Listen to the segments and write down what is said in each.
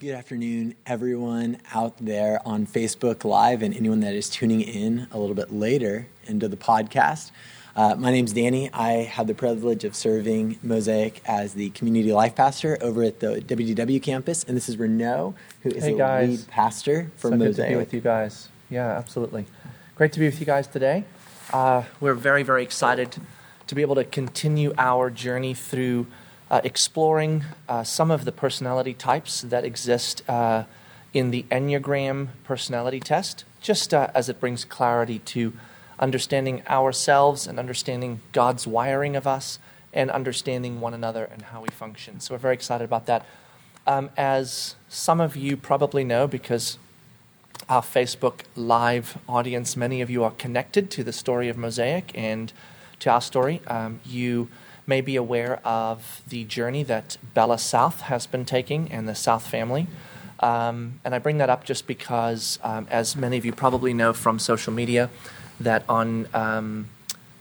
Good afternoon, everyone out there on Facebook Live and anyone that is tuning in a little bit later into the podcast. Uh, my name's Danny. I have the privilege of serving Mosaic as the community life pastor over at the WDW campus, and this is Renault, who is hey the guys. lead pastor for so Mosaic. good to be with you guys. Yeah, absolutely. Great to be with you guys today. Uh, we're very, very excited to be able to continue our journey through uh, exploring uh, some of the personality types that exist uh, in the Enneagram personality test, just uh, as it brings clarity to understanding ourselves and understanding God's wiring of us and understanding one another and how we function. So we're very excited about that. Um, as some of you probably know, because our Facebook Live audience, many of you are connected to the story of Mosaic and to our story. Um, you may be aware of the journey that Bella South has been taking and the South family. Um, and I bring that up just because, um, as many of you probably know from social media, that on um,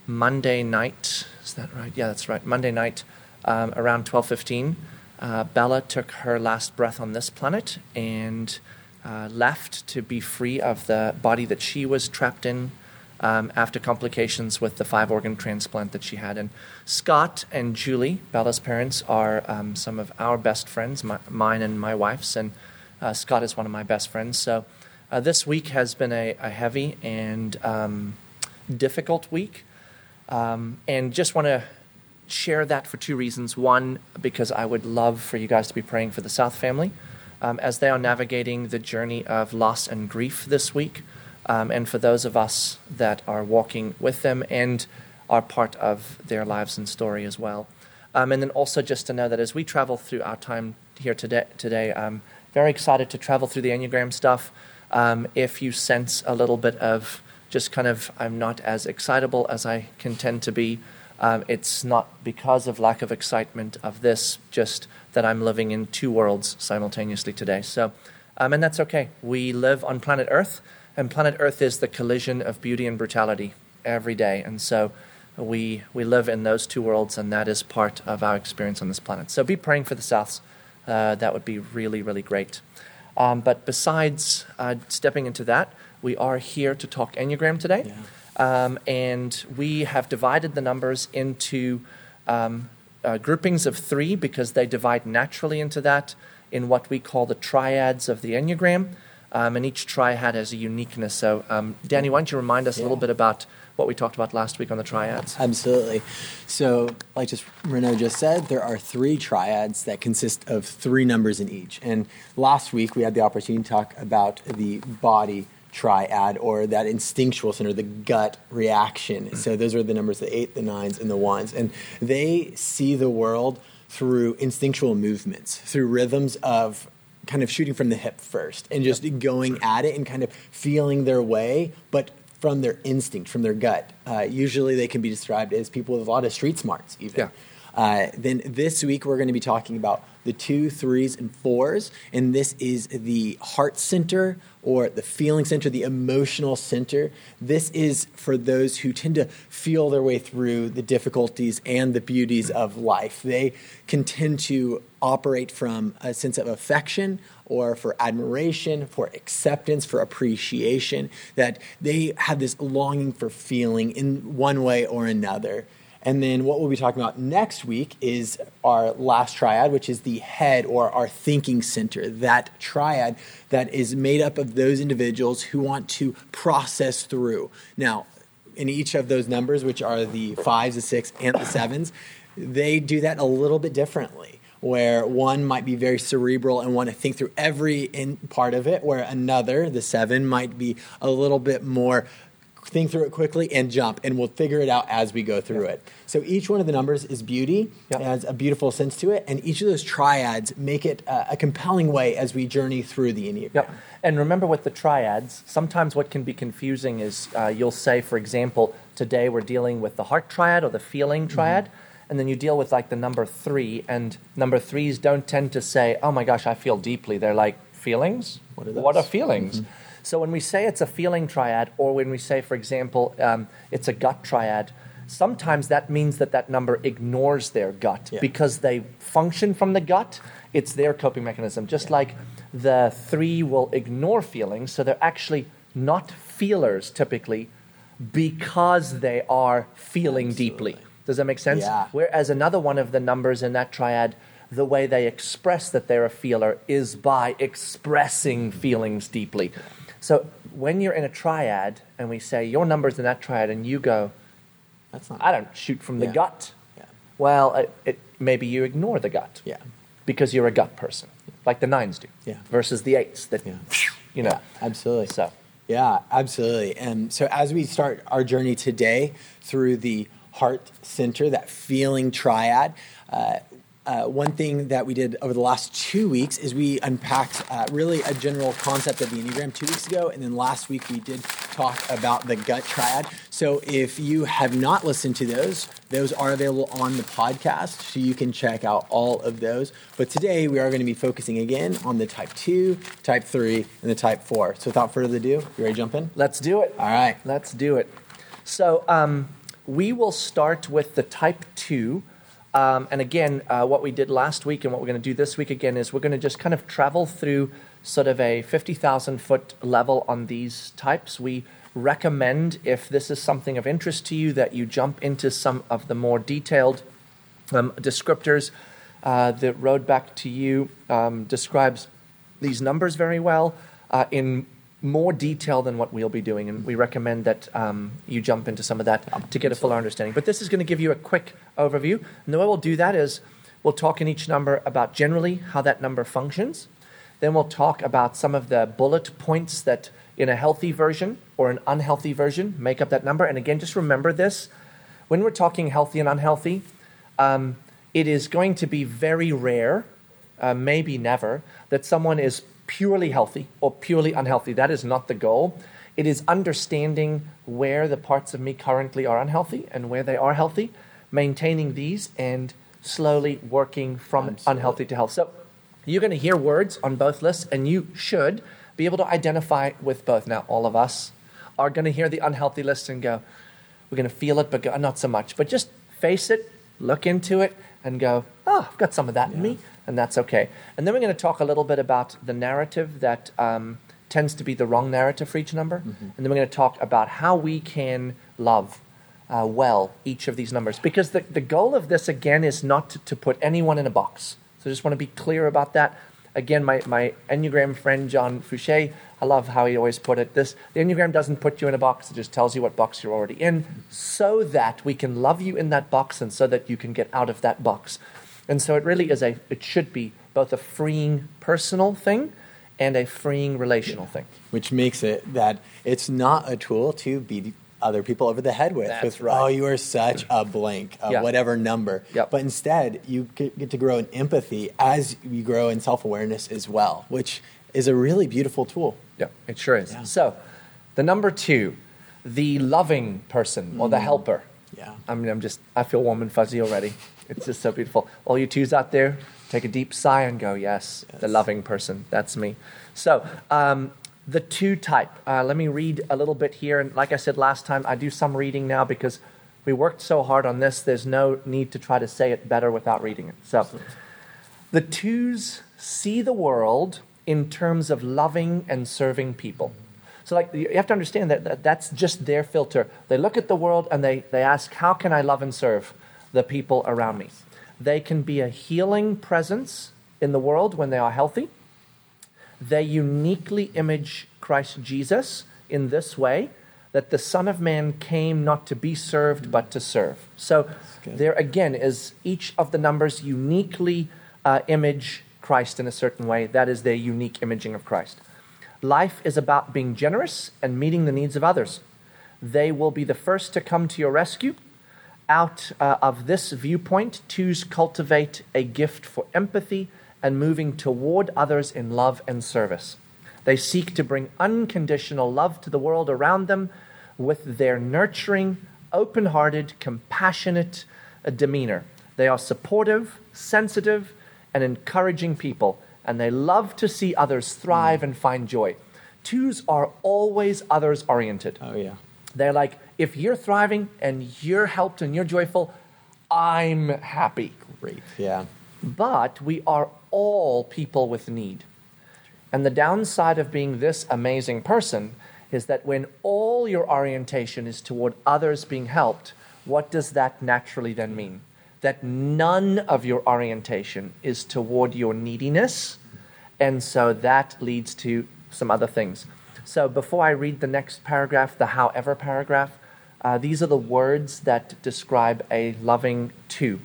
Monday night, is that right? Yeah, that's right. Monday night, um, around twelve fifteen, uh, Bella took her last breath on this planet and uh, left to be free of the body that she was trapped in um, after complications with the five organ transplant that she had. And Scott and Julie, Bella's parents, are um, some of our best friends, my, mine and my wife's, and uh, Scott is one of my best friends. So uh, this week has been a, a heavy and um, difficult week. Um, and just want to share that for two reasons. One, because I would love for you guys to be praying for the South family um, as they are navigating the journey of loss and grief this week um, and for those of us that are walking with them and are part of their lives and story as well. Um, and then also just to know that as we travel through our time here today, today I'm very excited to travel through the Enneagram stuff. Um, if you sense a little bit of just kind of, I'm not as excitable as I can tend to be, um, it's not because of lack of excitement of this, just that I'm living in two worlds simultaneously today. So, um, and that's okay. We live on planet Earth. And planet Earth is the collision of beauty and brutality every day. And so we, we live in those two worlds, and that is part of our experience on this planet. So be praying for the Souths. Uh, that would be really, really great. Um, but besides uh, stepping into that, we are here to talk Enneagram today. Yeah. Um, and we have divided the numbers into um, uh, groupings of three because they divide naturally into that in what we call the triads of the Enneagram. Um, and each triad has a uniqueness. So, um, Danny, why don't you remind us a little bit about what we talked about last week on the triads? Absolutely. So, like just Renaud just said, there are three triads that consist of three numbers in each. And last week we had the opportunity to talk about the body triad or that instinctual center, the gut reaction. So those are the numbers, the eight, the nines, and the ones. And they see the world through instinctual movements, through rhythms of kind of shooting from the hip first and just going at it and kind of feeling their way, but from their instinct, from their gut. Uh, usually they can be described as people with a lot of street smarts, even. Yeah. Uh, then this week we're going to be talking about the two, threes, and fours, and this is the heart center or the feeling center, the emotional center. This is for those who tend to feel their way through the difficulties and the beauties of life. They can tend to operate from a sense of affection or for admiration, for acceptance, for appreciation, that they have this longing for feeling in one way or another. And then what we'll be talking about next week is our last triad, which is the head or our thinking center. That triad that is made up of those individuals who want to process through. Now, in each of those numbers, which are the fives, the six, and the sevens, they do that a little bit differently. Where one might be very cerebral and want to think through every in part of it, where another, the seven, might be a little bit more think through it quickly and jump, and we'll figure it out as we go through it. So each one of the numbers is beauty, Yep. it has a beautiful sense to it, and each of those triads make it uh, a compelling way as we journey through the Enneagram. Yep. And remember with the triads, sometimes what can be confusing is uh, you'll say, for example, today we're dealing with the heart triad or the feeling triad. And then you deal with like the number three, and number threes don't tend to say, oh my gosh, I feel deeply. They're like, feelings? What are What are feelings? So when we say it's a feeling triad, or when we say, for example, um, it's a gut triad, sometimes that means that that number ignores their gut Yeah. because they function from the gut. It's their coping mechanism. Just like the three will ignore feelings, so they're actually not feelers typically because they are feeling deeply. Does that make sense? Yeah. Whereas another one of the numbers in that triad, the way they express that they're a feeler is by expressing feelings deeply. So when you're in a triad and we say your number's in that triad and you go, That's not. I don't shoot from the Yeah. gut. Yeah. Well, it, it, maybe you ignore the gut Yeah. because you're a gut person, like the nines do, Yeah. versus the eights that, Yeah. you know. Absolutely. So, Yeah, absolutely. And so as we start our journey today through the heart center, that feeling triad, uh, uh, one thing that we did over the last two weeks is we unpacked uh, really a general concept of the Enneagram two weeks ago. And then last week we did talk about the gut triad. So if you have not listened to those, those are available on the podcast. So you can check out all of those. But today we are going to be focusing again on the type two, type three, and the type four. So without further ado, you ready to jump in? let's do it. All right. Let's do it. So um, we will start with the type two. Um, and again, uh, what we did last week and what we're going to do this week again is we're going to just kind of travel through sort of a 50,000 foot level on these types. We recommend, if this is something of interest to you, that you jump into some of the more detailed um, descriptors. Uh, the road back to you um, describes these numbers very well uh, in more detail than what we'll be doing, and we recommend that um, you jump into some of that to get a fuller understanding. But this is going to give you a quick overview. And the way we'll do that is we'll talk in each number about generally how that number functions. Then we'll talk about some of the bullet points that in a healthy version or an unhealthy version make up that number. And again, just remember this when we're talking healthy and unhealthy, um, it is going to be very rare, uh, maybe never, that someone is purely healthy or purely unhealthy. That is not the goal. It is understanding where the parts of me currently are unhealthy and where they are healthy, maintaining these, and slowly working from Absolutely. unhealthy to health. So you're going to hear words on both lists, and you should be able to identify with both. Now, all of us are going to hear the unhealthy list and go, we're going to feel it, but go, not so much. But just face it, look into it, and go, oh, I've got some of that in me, and that's okay. And then we're going to talk a little bit about the narrative that um, tends to be the wrong narrative for each number. And then we're going to talk about how we can love uh, well each of these numbers. Because the, the goal of this, again, is not to, to put anyone in a box. So I just want to be clear about that. Again, my, my Enneagram friend, John Fouché, I love how he always put it. This the Enneagram doesn't put you in a box, it just tells you what box you're already in, so that we can love you in that box and so that you can get out of that box. And so it really is a it should be both a freeing personal thing and a freeing relational thing. Which makes it that it's not a tool to beat other people over the head with. That's with right. oh, you are such a blank, of Yeah. whatever number. Yep. But instead, you get get to grow in empathy as you grow in self awareness as well, which is a really beautiful tool. Yeah, it sure is. Yeah. So, the number two, the loving person or the mm. helper. Yeah. I mean, I'm just, I feel warm and fuzzy already. It's just so beautiful. All you twos out there, take a deep sigh and go, yes, the loving person. That's me. So, um, the two type. Uh, let me read a little bit here. And like I said last time, I do some reading now because we worked so hard on this. There's no need to try to say it better without reading it. So, the twos see the world in terms of loving and serving people. So, like, you have to understand that, that that's just their filter. They look at the world and they, they ask, How can I love and serve the people around me? They can be a healing presence in the world when they are healthy. They uniquely image Christ Jesus in this way that the Son of Man came not to be served, but to serve. So, there again is each of the numbers uniquely uh, image Christ in a certain way. That is their unique imaging of Christ. Life is about being generous and meeting the needs of others. They will be the first to come to your rescue. Out uh, of this viewpoint, twos cultivate a gift for empathy and moving toward others in love and service. They seek to bring unconditional love to the world around them with their nurturing, open hearted, compassionate uh, demeanor. They are supportive, sensitive, and encouraging people, and they love to see others thrive hmm. and find joy. Twos are always others oriented. Oh, yeah. They're like, if you're thriving and you're helped and you're joyful, I'm happy. Great. Yeah. But we are all people with need. And the downside of being this amazing person is that when all your orientation is toward others being helped, what does that naturally then mean? That none of your orientation is toward your neediness. And so that leads to some other things. So before I read the next paragraph, the however paragraph, uh, these are the words that describe a loving two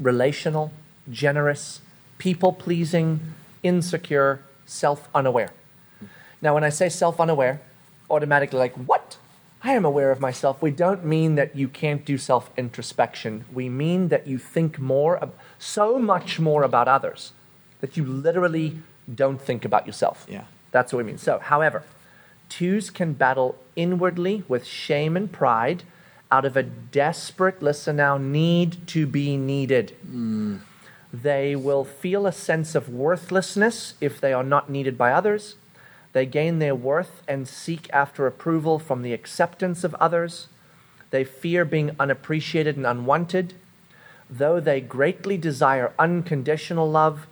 relational, generous, people pleasing, insecure, self unaware. Now, when I say self unaware, automatically like, what? I am aware of myself. We don't mean that you can't do self introspection. We mean that you think more, so much more about others that you literally don't think about yourself. Yeah. That's what we mean. So, however, twos can battle inwardly with shame and pride out of a desperate, listen now, need to be needed. Mm. They will feel a sense of worthlessness if they are not needed by others. They gain their worth and seek after approval from the acceptance of others. They fear being unappreciated and unwanted. Though they greatly desire unconditional love,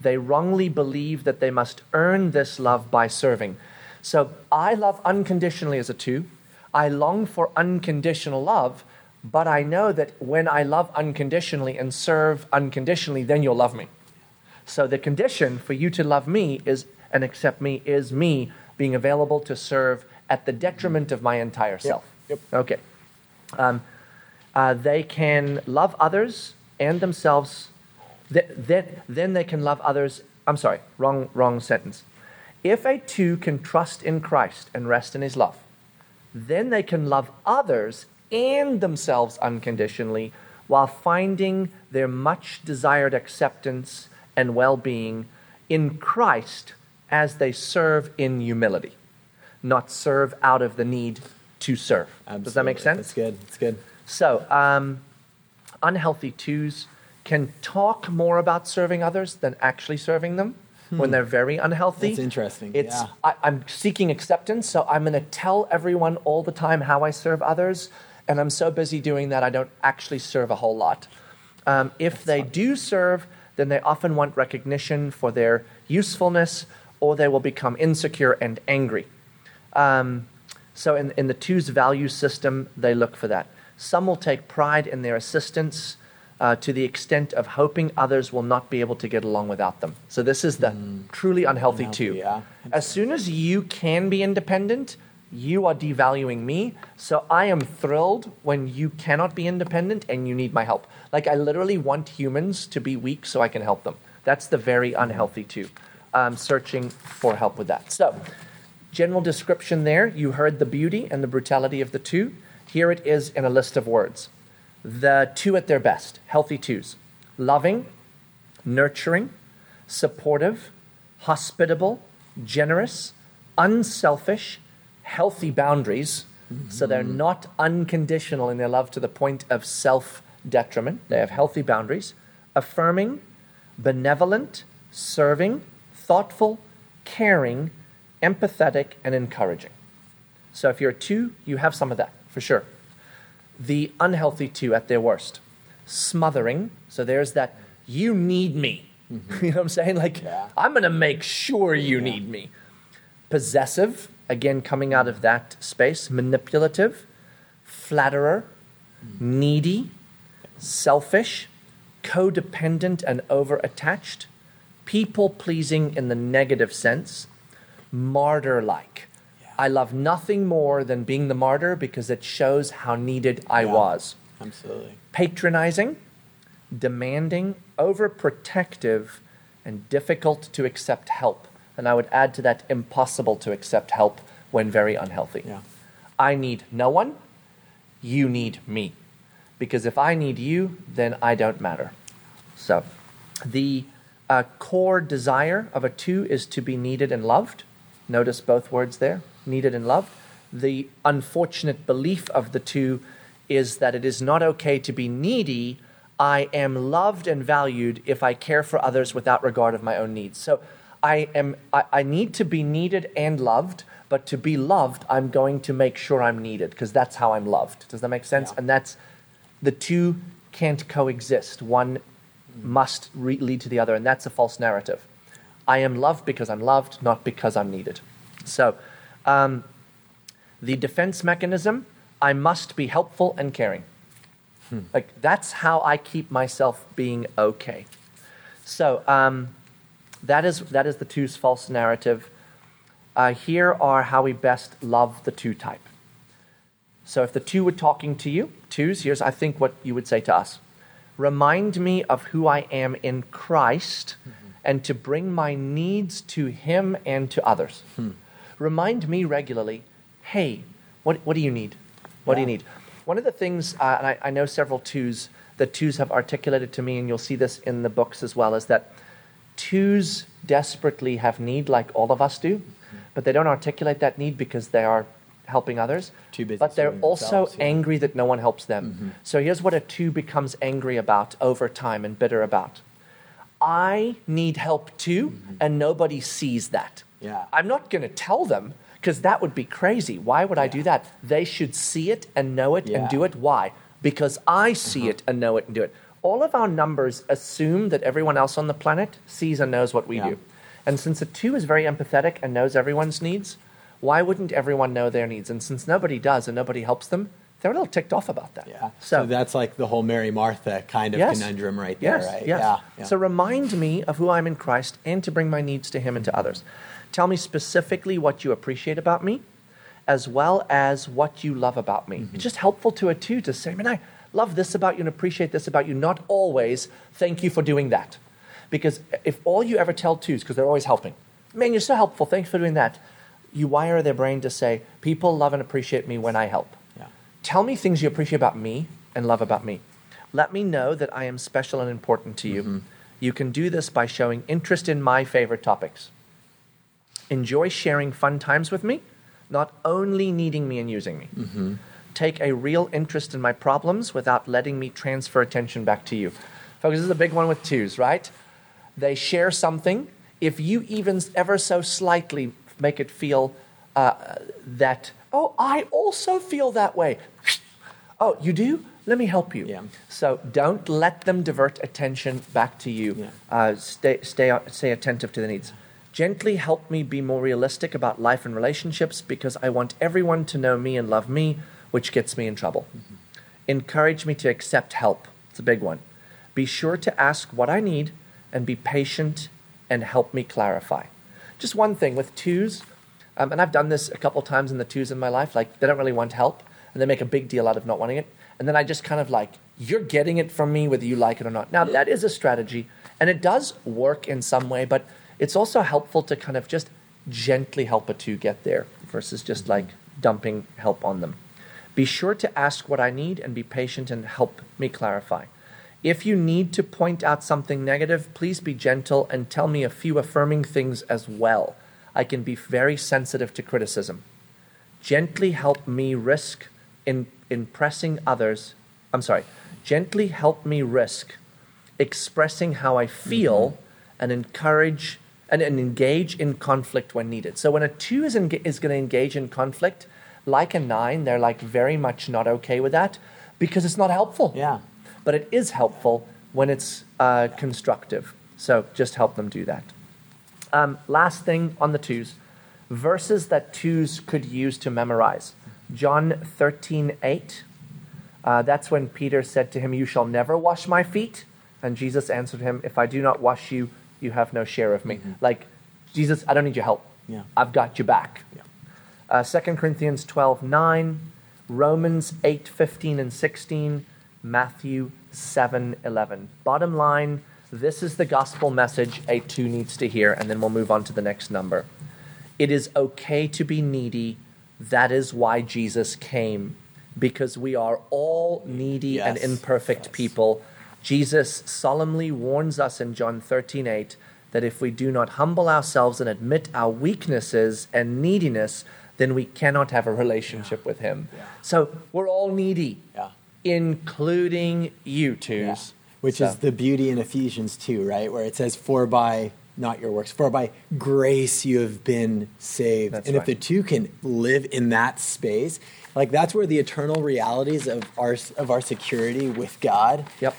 they wrongly believe that they must earn this love by serving. So I love unconditionally as a two. I long for unconditional love, but I know that when I love unconditionally and serve unconditionally, then you'll love me. So the condition for you to love me is and accept me is me being available to serve at the detriment of my entire self. Yep. Okay. Um, uh, they can love others and themselves. Th- then, then they can love others. I'm sorry, wrong, wrong sentence. If a two can trust in Christ and rest in his love, then they can love others and themselves unconditionally while finding their much desired acceptance and well being in Christ as they serve in humility, not serve out of the need to serve. Absolutely. Does that make sense? That's good. That's good. So, um, unhealthy twos can talk more about serving others than actually serving them when they're very unhealthy. That's interesting. It's yeah. I, I'm seeking acceptance, so I'm going to tell everyone all the time how I serve others, and I'm so busy doing that I don't actually serve a whole lot. Um, if they do serve, then they often want recognition for their usefulness, or they will become insecure and angry. Um, so, in, in the two's value system, they look for that. Some will take pride in their assistance uh, to the extent of hoping others will not be able to get along without them. So, this is the truly unhealthy, Unhealthy, two. yeah. As soon as you can be independent, you are devaluing me. So, I am thrilled when you cannot be independent and you need my help. Like, I literally want humans to be weak so I can help them. That's the very unhealthy two. Um, searching for help with that. So, general description there. You heard the beauty and the brutality of the two. Here it is in a list of words. The two at their best, healthy twos loving, nurturing, supportive, hospitable, generous, unselfish, healthy boundaries. So they're not unconditional in their love to the point of self detriment. They have healthy boundaries. Affirming, benevolent, serving, thoughtful, caring, empathetic, and encouraging. So if you're a two, you have some of that for sure. The unhealthy two at their worst. Smothering, so there's that, you need me. Mm-hmm. you know what I'm saying? Like, Yeah. I'm going to make sure you need me. Possessive, again, coming out of that space. Manipulative, flatterer, mm. needy, selfish, codependent, and over attached. People pleasing in the negative sense. Martyr like. I love nothing more than being the martyr because it shows how needed I Yeah. was Absolutely. patronizing, demanding, overprotective, and difficult to accept help. And I would add to that impossible to accept help when very unhealthy. Yeah. I need no one, you need me. Because if I need you, then I don't matter. So, the uh, core desire of a two is to be needed and loved. Notice both words there needed and loved. The unfortunate belief of the two is that it is not okay to be needy. I am loved and valued if I care for others without regard of my own needs. So, I, am, I, I need to be needed and loved, but to be loved, I'm going to make sure I'm needed because that's how I'm loved. Does that make sense? Yeah. And that's the two can't coexist. One must re- lead to the other, and that's a false narrative. I am loved because I'm loved, not because I'm needed. So, um, the defense mechanism I must be helpful and caring. Like, that's how I keep myself being okay. So, um, that, is, that is the two's false narrative. Uh, here are how we best love the two type. So, if the two were talking to you, twos, here's, I think, what you would say to us Remind me of who I am in Christ mm-hmm. and to bring my needs to Him and to others. Hmm. Remind me regularly, hey, what, what do you need? What do you need? One of the things, uh, and I, I know several twos the twos have articulated to me, and you'll see this in the books as well, is that twos desperately have need like all of us do, hmm. but they don't articulate that need because they are helping others. Too busy but they're also yeah. angry that no one helps them. Mm-hmm. So here's what a two becomes angry about over time and bitter about. I need help too, mm-hmm. and nobody sees that. Yeah. I'm not going to tell them because that would be crazy. Why would I do that? They should see it and know it Yeah. and do it. Why? Because I mm-hmm. see it and know it and do it. All of our numbers assume that everyone else on the planet sees and knows what we Yeah. do. And since a two is very empathetic and knows everyone's needs, why wouldn't everyone know their needs? And since nobody does and nobody helps them, they're a little ticked off about that. Yeah. So, that's like the whole Mary Martha kind of Yes. conundrum right there, Yes, right? yes. Yeah. yeah. So remind me of who I'm in Christ and to bring my needs to Him and to others. Tell me specifically what you appreciate about me, as well as what you love about me. Mm-hmm. It's just helpful to a two to say, man, I love this about you and appreciate this about you. Not always, thank you for doing that. Because if all you ever tell twos, because they're always helping, man, you're so helpful, thanks for doing that, you wire their brain to say, people love and appreciate me when I help. yeah. Tell me things you appreciate about me and love about me. Let me know that I am special and important to you. Mm-hmm. You can do this by showing interest in my favorite topics. Enjoy sharing fun times with me, not only needing me and using me. Mm-hmm. Take a real interest in my problems without letting me transfer attention back to you. Folks, this is a big one with twos, right? They share something. If you even ever so slightly make it feel uh, that, oh, I also feel that way. Oh, you do? Let me help you. Yeah. So don't let them divert attention back to you. Yeah. Uh, stay, stay, stay attentive to the needs. Gently help me be more realistic about life and relationships because I want everyone to know me and love me, which gets me in trouble. Encourage me to accept help. It's a big one. Be sure to ask what I need and be patient and help me clarify. Just one thing with twos, um, and I've done this a couple times in the twos in my life, like they don't really want help and they make a big deal out of not wanting it. And then I just kind of like, you're getting it from me whether you like it or not. Now, that is a strategy and it does work in some way, but it's also helpful to kind of just gently help a two get there versus just like dumping help on them. Be sure to ask what I need and be patient and help me clarify. If you need to point out something negative, please be gentle and tell me a few affirming things as well. I can be very sensitive to criticism. Gently help me risk in impressing others. I'm sorry. Gently help me risk expressing how I feel mm-hmm. and encourage and, and engage in conflict when needed. So when a two is, enga- is going to engage in conflict, like a nine, they're like very much not okay with that because it's not helpful. Yeah. But it is helpful when it's uh, constructive. So just help them do that. Um, last thing on the twos verses that twos could use to memorize. John 13, 8. Uh, that's when Peter said to him, You shall never wash my feet. And Jesus answered him, If I do not wash you, you have no share of me. Like, Jesus, I don't need your help. Yeah. I've got your back. Yeah. Uh, 2 Corinthians 12, 9. Romans 8, 15 and 16. Matthew 7, 11. Bottom line, this is the gospel message a two needs to hear, and then we'll move on to the next number. It is okay to be needy. That is why Jesus came, because we are all needy and imperfect yes. people. Jesus solemnly warns us in John 13, 8 that if we do not humble ourselves and admit our weaknesses and neediness, then we cannot have a relationship with Him. Yeah. So we're all needy, Yeah. Including you twos. Yeah. Which So- is the beauty in Ephesians 2, right? Where it says, For by not your works. For by grace you have been saved. That's and right. if the two can live in that space, like that's where the eternal realities of our of our security with God Yep.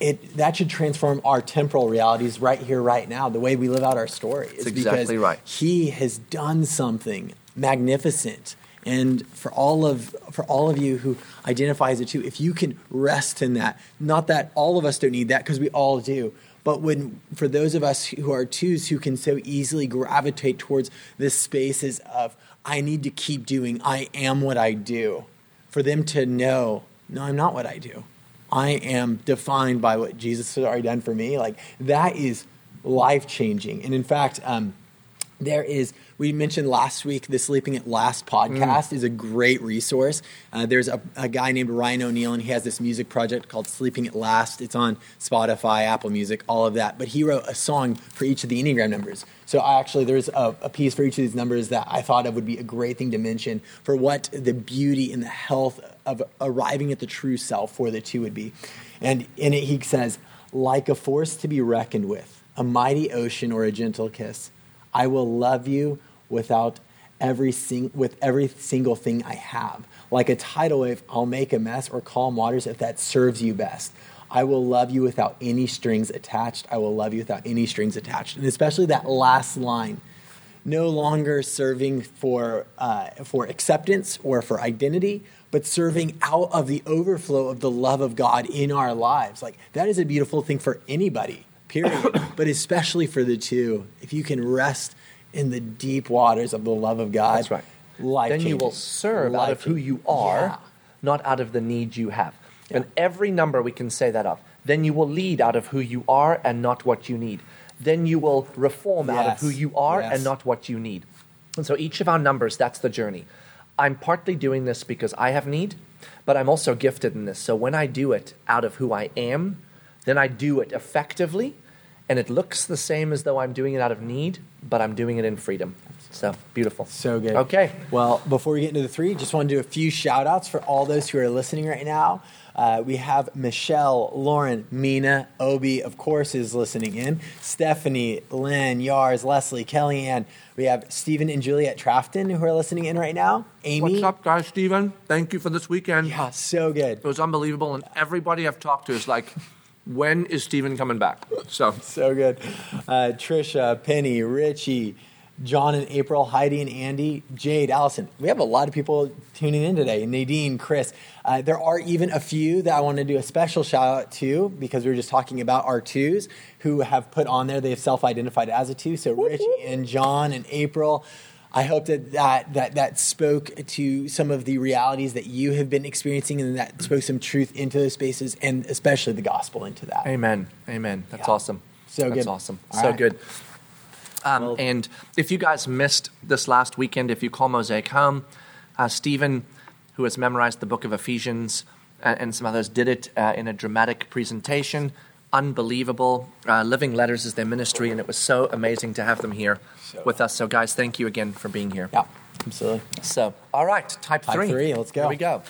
it that should transform our temporal realities right here, right now. The way we live out our story is exactly because right. He has done something magnificent, and for all of for all of you who identify as a two, if you can rest in that, not that all of us don't need that because we all do. But when for those of us who are twos who can so easily gravitate towards this spaces of I need to keep doing, I am what I do, for them to know, no, I'm not what I do. I am defined by what Jesus has already done for me. Like that is life changing. And in fact, um, there is we mentioned last week the sleeping at last podcast is a great resource. Uh, there's a, a guy named ryan O'Neal and he has this music project called sleeping at last. It's on spotify apple music all of that. But he wrote a song for each of the enneagram numbers. So I actually there's a, a piece for each of these numbers that i thought of would be a great thing to mention for what the beauty and the health of arriving at the true self for the two would be. And in it he says like a force to be reckoned with a mighty ocean or a gentle kiss I will love you without every sing- with every single thing I have. Like a tidal wave, I'll make a mess or calm waters if that serves you best. I will love you without any strings attached. I will love you without any strings attached. And especially that last line, no longer serving for, uh, for acceptance or for identity, but serving out of the overflow of the love of God in our lives. Like that is a beautiful thing for anybody period, but especially for the two. If you can rest in the deep waters of the love of God, That's right. Life then you will serve out of Life who you are, Yeah. not out of the need you have. Yeah. And every number we can say that of. Then you will lead out of who you are and not what you need. Then you will reform out of who you are Yes. and not what you need. And so each of our numbers, that's the journey. I'm partly doing this because I have need, but I'm also gifted in this. So when I do it out of who I am, then I do it effectively, and it looks the same as though I'm doing it out of need, but I'm doing it in freedom. So beautiful. So good. Okay. Well, before we get into the three, just want to do a few shout outs for all those who are listening right now. Uh, we have Michelle, Lauren, Mina, Obi, of course, is listening in. Stephanie, Lynn, Yars, Leslie, Kellyanne. We have Stephen and Juliet Trafton who are listening in right now. Amy. What's up, guys? Steven, thank you for this weekend. Yeah, so good. It was unbelievable, and everybody I've talked to is like, when is Steven coming back? So, So good. Uh, Trisha, Penny, Richie, John and April, Heidi and Andy, Jade, Allison. We have a lot of people tuning in today. Nadine, Chris. Uh, there are even a few that I want to do a special shout out to because we were just talking about our twos who have put on there, they've self identified as a two. So Richie and John and April. I hope that that, that that spoke to some of the realities that you have been experiencing and that spoke some truth into those spaces and especially the gospel into that. Amen. Amen. That's Yeah. awesome. So That's good. That's awesome. All so right. good. Um, Well- and if you guys missed this last weekend, if you call Mosaic home, uh, Stephen, who has memorized the book of Ephesians and, and some others, did it uh, in a dramatic presentation. Unbelievable. Uh, Living Letters is their ministry, and it was so amazing to have them here So- with us. So, guys, thank you again for being here. Yeah, absolutely. So, all right, type, Type three. three, let's go. Here we go.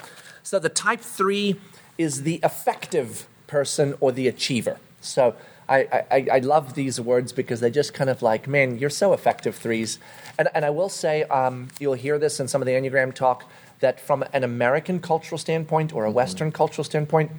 So, the type three is the effective person or the achiever. So, I, I, I love these words because they just kind of like, man, you're so effective, threes. And, and I will say, um, you'll hear this in some of the Enneagram talk, that from an American cultural standpoint or a Western cultural standpoint,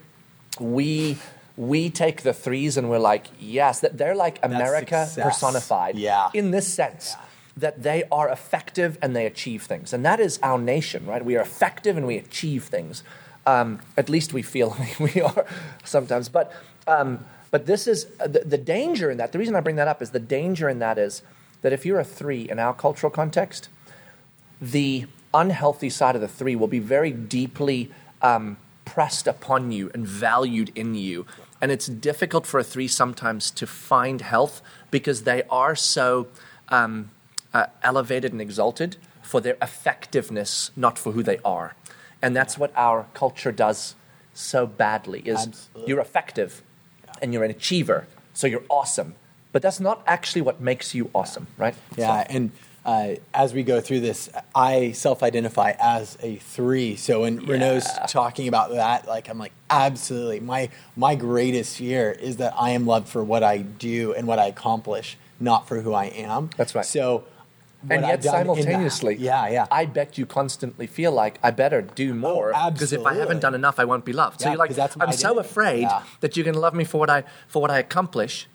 we we take the threes and we're like, yes, that they're like America personified. Yeah. In this sense, that they are effective and they achieve things. And that is our nation, right? We are effective and we achieve things. Um, at least we feel we are sometimes. But, um, but this is uh, the, the danger in that. The reason I bring that up is the danger in that is that if you're a three in our cultural context, the unhealthy side of the three will be very deeply um, pressed upon you and valued in you. And it's difficult for a three sometimes to find health because they are so um, uh, elevated and exalted for their effectiveness, not for who they are. And that's what our culture does so badly is Absolutely. you're effective and you're an achiever, so you're awesome. But that's not actually what makes you awesome, right? Yeah, and uh, as we go through this, I self-identify as a three. So when Renault's talking about that, like I'm like, absolutely. My my greatest fear is that I am loved for what I do and what I accomplish, not for who I am. That's right. So, and yet done in that- simultaneously, yeah, yeah. I bet you constantly feel like I better do more because if I haven't done enough, I won't be loved. So Yeah, you're like, 'cause that's my I'm so afraid Yeah. that you're going to love me for what I for what I accomplish,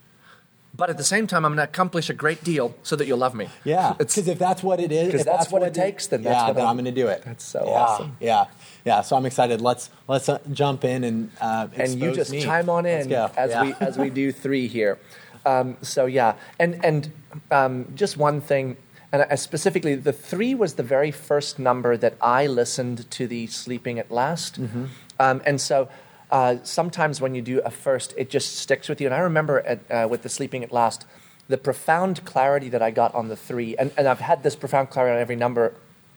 but at the same time, I'm going to accomplish a great deal so that you'll love me. Yeah, because if that's what it is, if that's what it takes, then that's yeah, what then I'm- I'm, going to do it. That's so yeah, awesome. Yeah, yeah. So I'm excited. Let's let's uh, jump in and uh, and you just me. chime on in as Yeah. we as we do three here. Um, so yeah, and and um, just one thing, and I, specifically, the three was the very first number that I listened to the Sleeping at Last, Mm-hmm. um, and so. Uh, sometimes when you do a first, it just sticks with you. And I remember at, uh, with the Sleeping at Last, the profound clarity that I got on the three, and, and I've had this profound clarity on every number.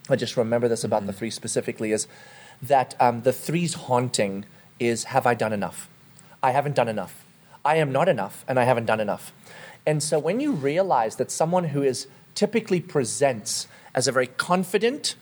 I just remember this about the three specifically is that um, the three's haunting is have I done enough? I haven't done enough. I am not enough, and I haven't done enough. And so when you realize that someone who is typically presents as a very confident,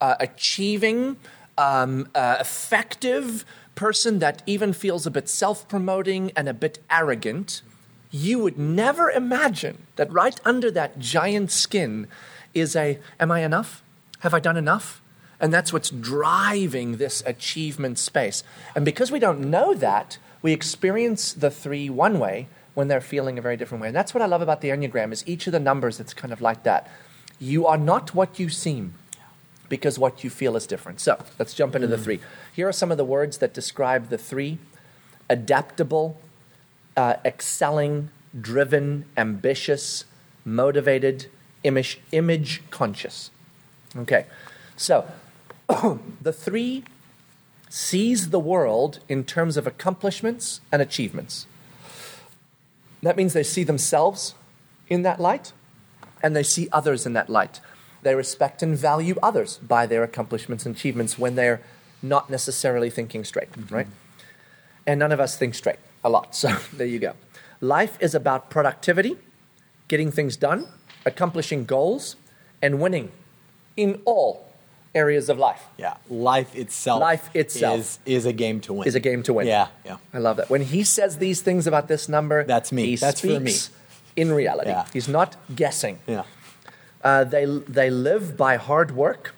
uh, achieving, um, uh, effective person that even feels a bit self promoting and a bit arrogant, you would never imagine that right under that giant skin is a Am I enough? Have I done enough? And that's what's driving this achievement space. And because we don't know that, we experience the three one way when they're feeling a very different way. And that's what I love about the Enneagram is each of the numbers it's kind of like that. You are not what you seem because what you feel is different. So let's jump into the three. Here are some of the words that describe the three adaptable, uh, excelling, driven, ambitious, motivated, image, image conscious. Okay, so the three sees the world in terms of accomplishments and achievements. That means they see themselves in that light and they see others in that light. They respect and value others by their accomplishments and achievements when they're not necessarily thinking straight, mm-hmm. right? And none of us think straight a lot. So there you go. Life is about productivity, getting things done, accomplishing goals, and winning in all areas of life. Yeah, life itself. Life itself. is is a game to win. Is a game to win. Yeah, yeah. I love that. When he says these things about this number, That's me. He That's for me. in reality. Yeah. He's not guessing. Yeah. Uh, they, they live by hard work,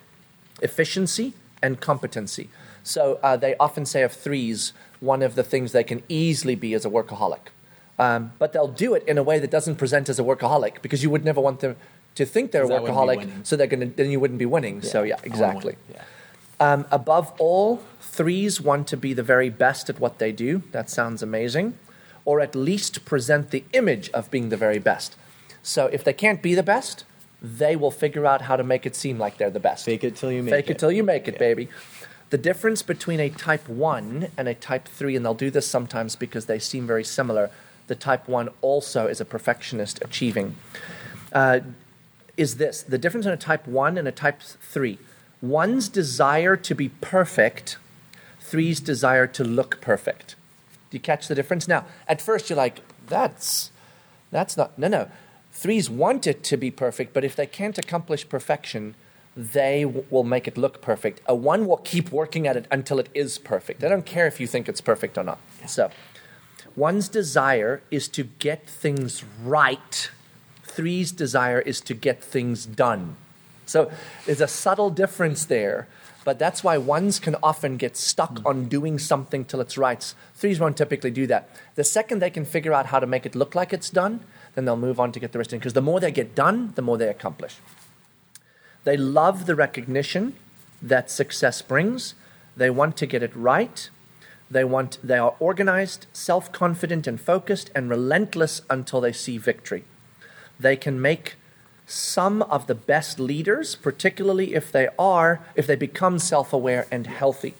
efficiency, and competency. So uh, they often say of threes, one of the things they can easily be is a workaholic. Um, but they'll do it in a way that doesn't present as a workaholic because you would never want them to think they're a 'Cause that wouldn't be workaholic, so they're gonna, then you wouldn't be winning. so, yeah, wanna win. exactly. Yeah. Um, above all, threes want to be the very best at what they do. That sounds amazing. Or at least present the image of being the very best. So if they can't be the best, they will figure out how to make it seem like they're the best. Fake it till you make Fake it Fake it. till you make it, Yeah. baby. The difference between a type 1 and a type 3, and they'll do this sometimes because they seem very similar, the type 1 also is a perfectionist achieving, uh, is this the difference in a type 1 and a type 3. One's desire to be perfect, three's desire to look perfect. Do you catch the difference? Now, at first you're like, that's that's not no no. Threes want it to be perfect, but if they can't accomplish perfection, they w- will make it look perfect. A one will keep working at it until it is perfect. They don't care if you think it's perfect or not. So, one's desire is to get things right. Three's desire is to get things done. So there's a subtle difference there, but that's why ones can often get stuck hmm. on doing something till it's right. Threes won't typically do that. The second they can figure out how to make it look like it's done, then they'll move on to get the rest in. Because the more they get done, the more they accomplish. They love the recognition that success brings. They want to get it right. They want they are organized, self-confident and focused and relentless until they see victory. They can make some of the best leaders, particularly if they are if they become self-aware and healthy.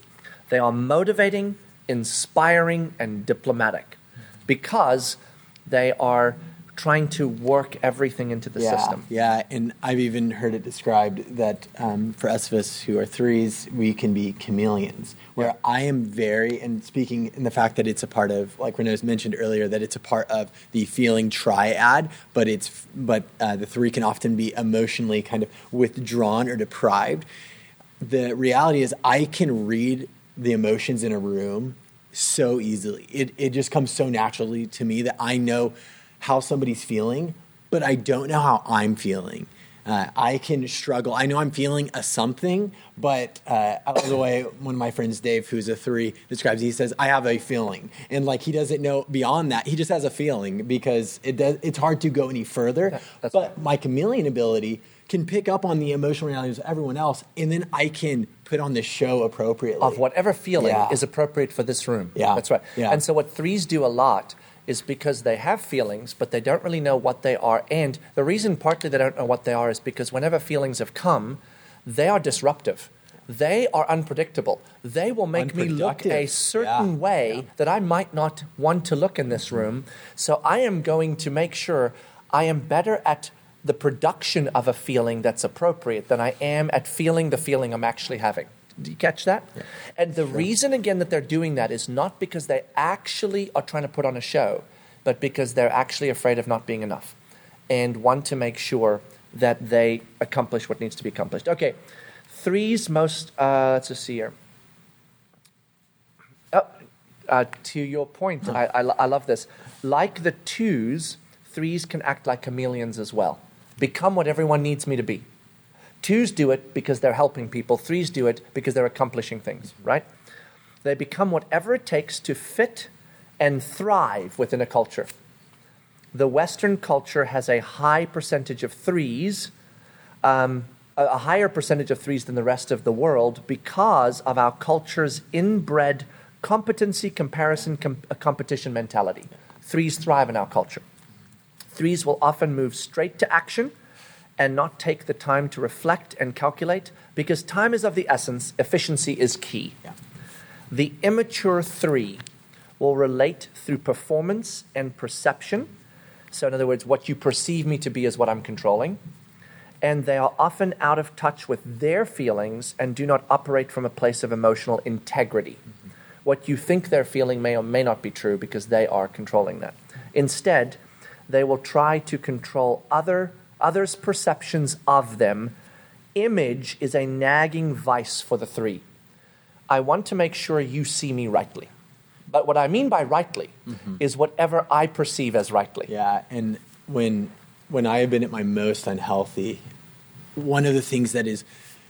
They are motivating, inspiring and diplomatic because they are trying to work everything into the yeah, system. Yeah, and I've even heard it described that um, for us of us who are threes, we can be chameleons. Where I am very, and speaking in the fact that it's a part of, like Renault's mentioned earlier, that it's a part of the feeling triad, but it's but uh, the three can often be emotionally kind of withdrawn or deprived. The reality is, I can read the emotions in a room so easily. It it just comes so naturally to me that I know how somebody's feeling but I don't know how I'm feeling. Uh, I can struggle. I know I'm feeling a something, but uh, I love the way one of my friends, Dave, who's a three, describes. He says, "I have a feeling," and like he doesn't know beyond that. He just has a feeling because it does. It's hard to go any further. But my chameleon ability can pick up on the emotional realities of everyone else, and then I can put on the show appropriately of whatever feeling Yeah. is appropriate for this room. Yeah. That's right. Yeah. And so what threes do a lot is because they have feelings, but they don't really know what they are. And the reason partly they don't know what they are is because whenever feelings have come, they are disruptive. They are unpredictable. They will make me look a certain Yeah. way Yeah. that I might not want to look in this room. So I am going to make sure I am better at the production of a feeling that's appropriate than I am at feeling the feeling I'm actually having. Do you catch that? And the reason, again, that they're doing that is not because they actually are trying to put on a show, but because they're actually afraid of not being enough and want to make sure that they accomplish what needs to be accomplished. Okay, threes most, uh, let's just see here. Oh, uh, to your point, I, I, I love this. Like the twos, threes can act like chameleons as well. Become what everyone needs me to be. Twos do it because they're helping people. Threes do it because they're accomplishing things, right? They become whatever it takes to fit and thrive within a culture. The Western culture has a high percentage of threes, um, a higher percentage of threes than the rest of the world because of our culture's inbred competency, comparison, com- uh, competition mentality. Threes thrive in our culture. Threes will often move straight to action and not take the time to reflect and calculate because time is of the essence, efficiency is key. The immature three will relate through performance and perception. So, in other words, what you perceive me to be is what I'm controlling. And they are often out of touch with their feelings and do not operate from a place of emotional integrity. What you think they're feeling may or may not be true because they are controlling that. Instead, they will try to control other, others' perceptions of them. Image is a nagging vice for the three. I want to make sure you see me rightly. But what I mean by rightly mm-hmm. is whatever I perceive as rightly. Yeah, and when when I have been at my most unhealthy, one of the things that is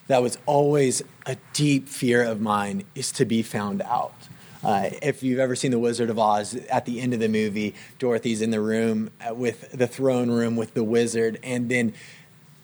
that was always a deep fear of mine is to be found out. Uh, if you've ever seen The Wizard of Oz, at the end of the movie, Dorothy's in the room uh, with the throne room with the wizard, and then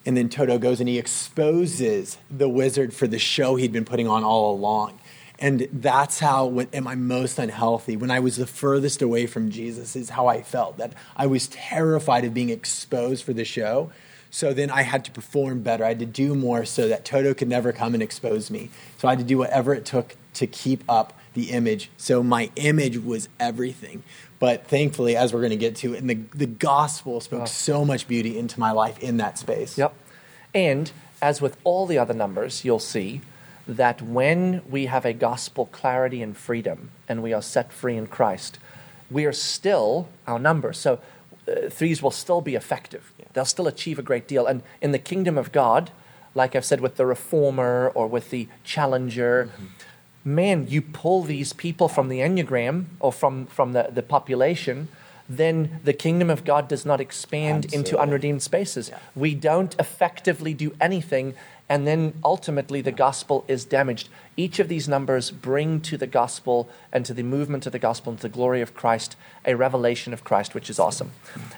and then Toto goes and he exposes the wizard for the show he'd been putting on all along. And that's how, when, am I most unhealthy? When I was the furthest away from Jesus, is how I felt. That I was terrified of being exposed for the show. So then I had to perform better. I had to do more so that Toto could never come and expose me. So I had to do whatever it took to keep up the image. So my image was everything. But thankfully, as we're going to get to, and the, the gospel spoke so much beauty into my life in that space. Yep. And as with all the other numbers, you'll see that when we have a gospel clarity and freedom and we are set free in Christ, we are still our number. So uh, threes will still be effective. They'll still achieve a great deal. And in the kingdom of God, like I've said with the reformer or with the challenger, man, you pull these people from the Enneagram or from, from the, the population, then the kingdom of God does not expand into unredeemed spaces. We don't effectively do anything, and then ultimately the gospel is damaged. Each of these numbers bring to the gospel and to the movement of the gospel and to the glory of Christ a revelation of Christ, which is awesome.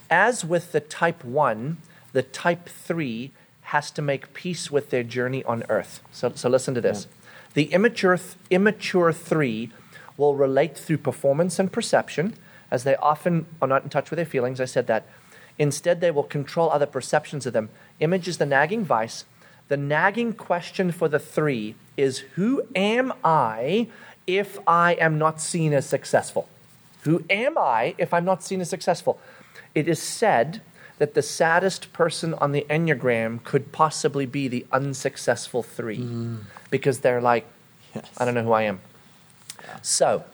As with the type 1, the type 3 has to make peace with their journey on earth. So, so listen to this. The immature, th- immature 3 will relate through performance and perception, as they often are not in touch with their feelings. I said that. Instead, they will control other perceptions of them. Image is the nagging vice. The nagging question for the three is Who am I if I am not seen as successful? Who am I if I'm not seen as successful? It is said that the saddest person on the Enneagram could possibly be the unsuccessful three. Because they're like, Yes. I don't know who I am. So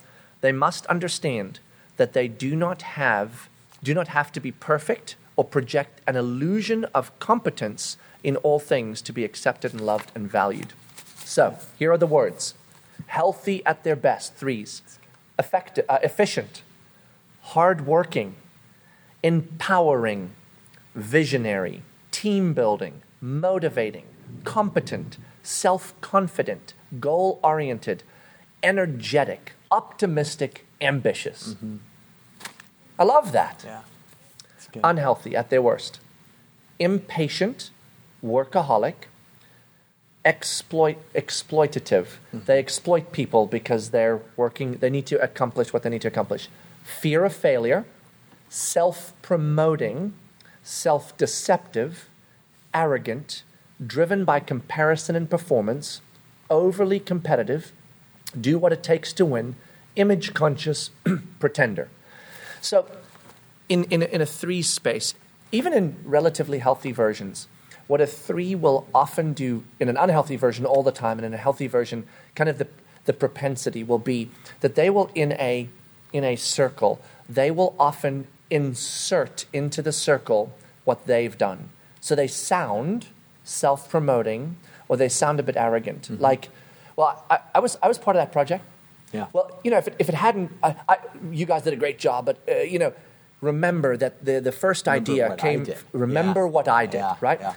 they must understand that they do not have do not have to be perfect or project an illusion of competence in all things to be accepted and loved and valued. So here are the words: healthy at their best, threes, effective, uh, efficient, hardworking, empowering, visionary, team building, motivating, competent, self confident, goal oriented, energetic, optimistic, ambitious. Mm-hmm. I love that. Yeah. Unhealthy at their worst. Impatient, workaholic, exploit exploitative. Mm-hmm. They exploit people because they're working they need to accomplish what they need to accomplish. Fear of failure, self-promoting, self-deceptive, arrogant, driven by comparison and performance, overly competitive, do what it takes to win, image conscious, pretender. So, in, in, in a three space, even in relatively healthy versions, what a three will often do in an unhealthy version all the time, and in a healthy version, kind of the, the propensity will be that they will, in a, in a circle, they will often insert into the circle what they've done. So they sound self promoting or they sound a bit arrogant. Like, well, I, I, was, I was part of that project. Yeah. Well, you know, if it, if it hadn't, I, I, you guys did a great job, but, uh, you know, remember that the, the first Remember idea came, remember Yeah. what I did, Yeah, right? yeah.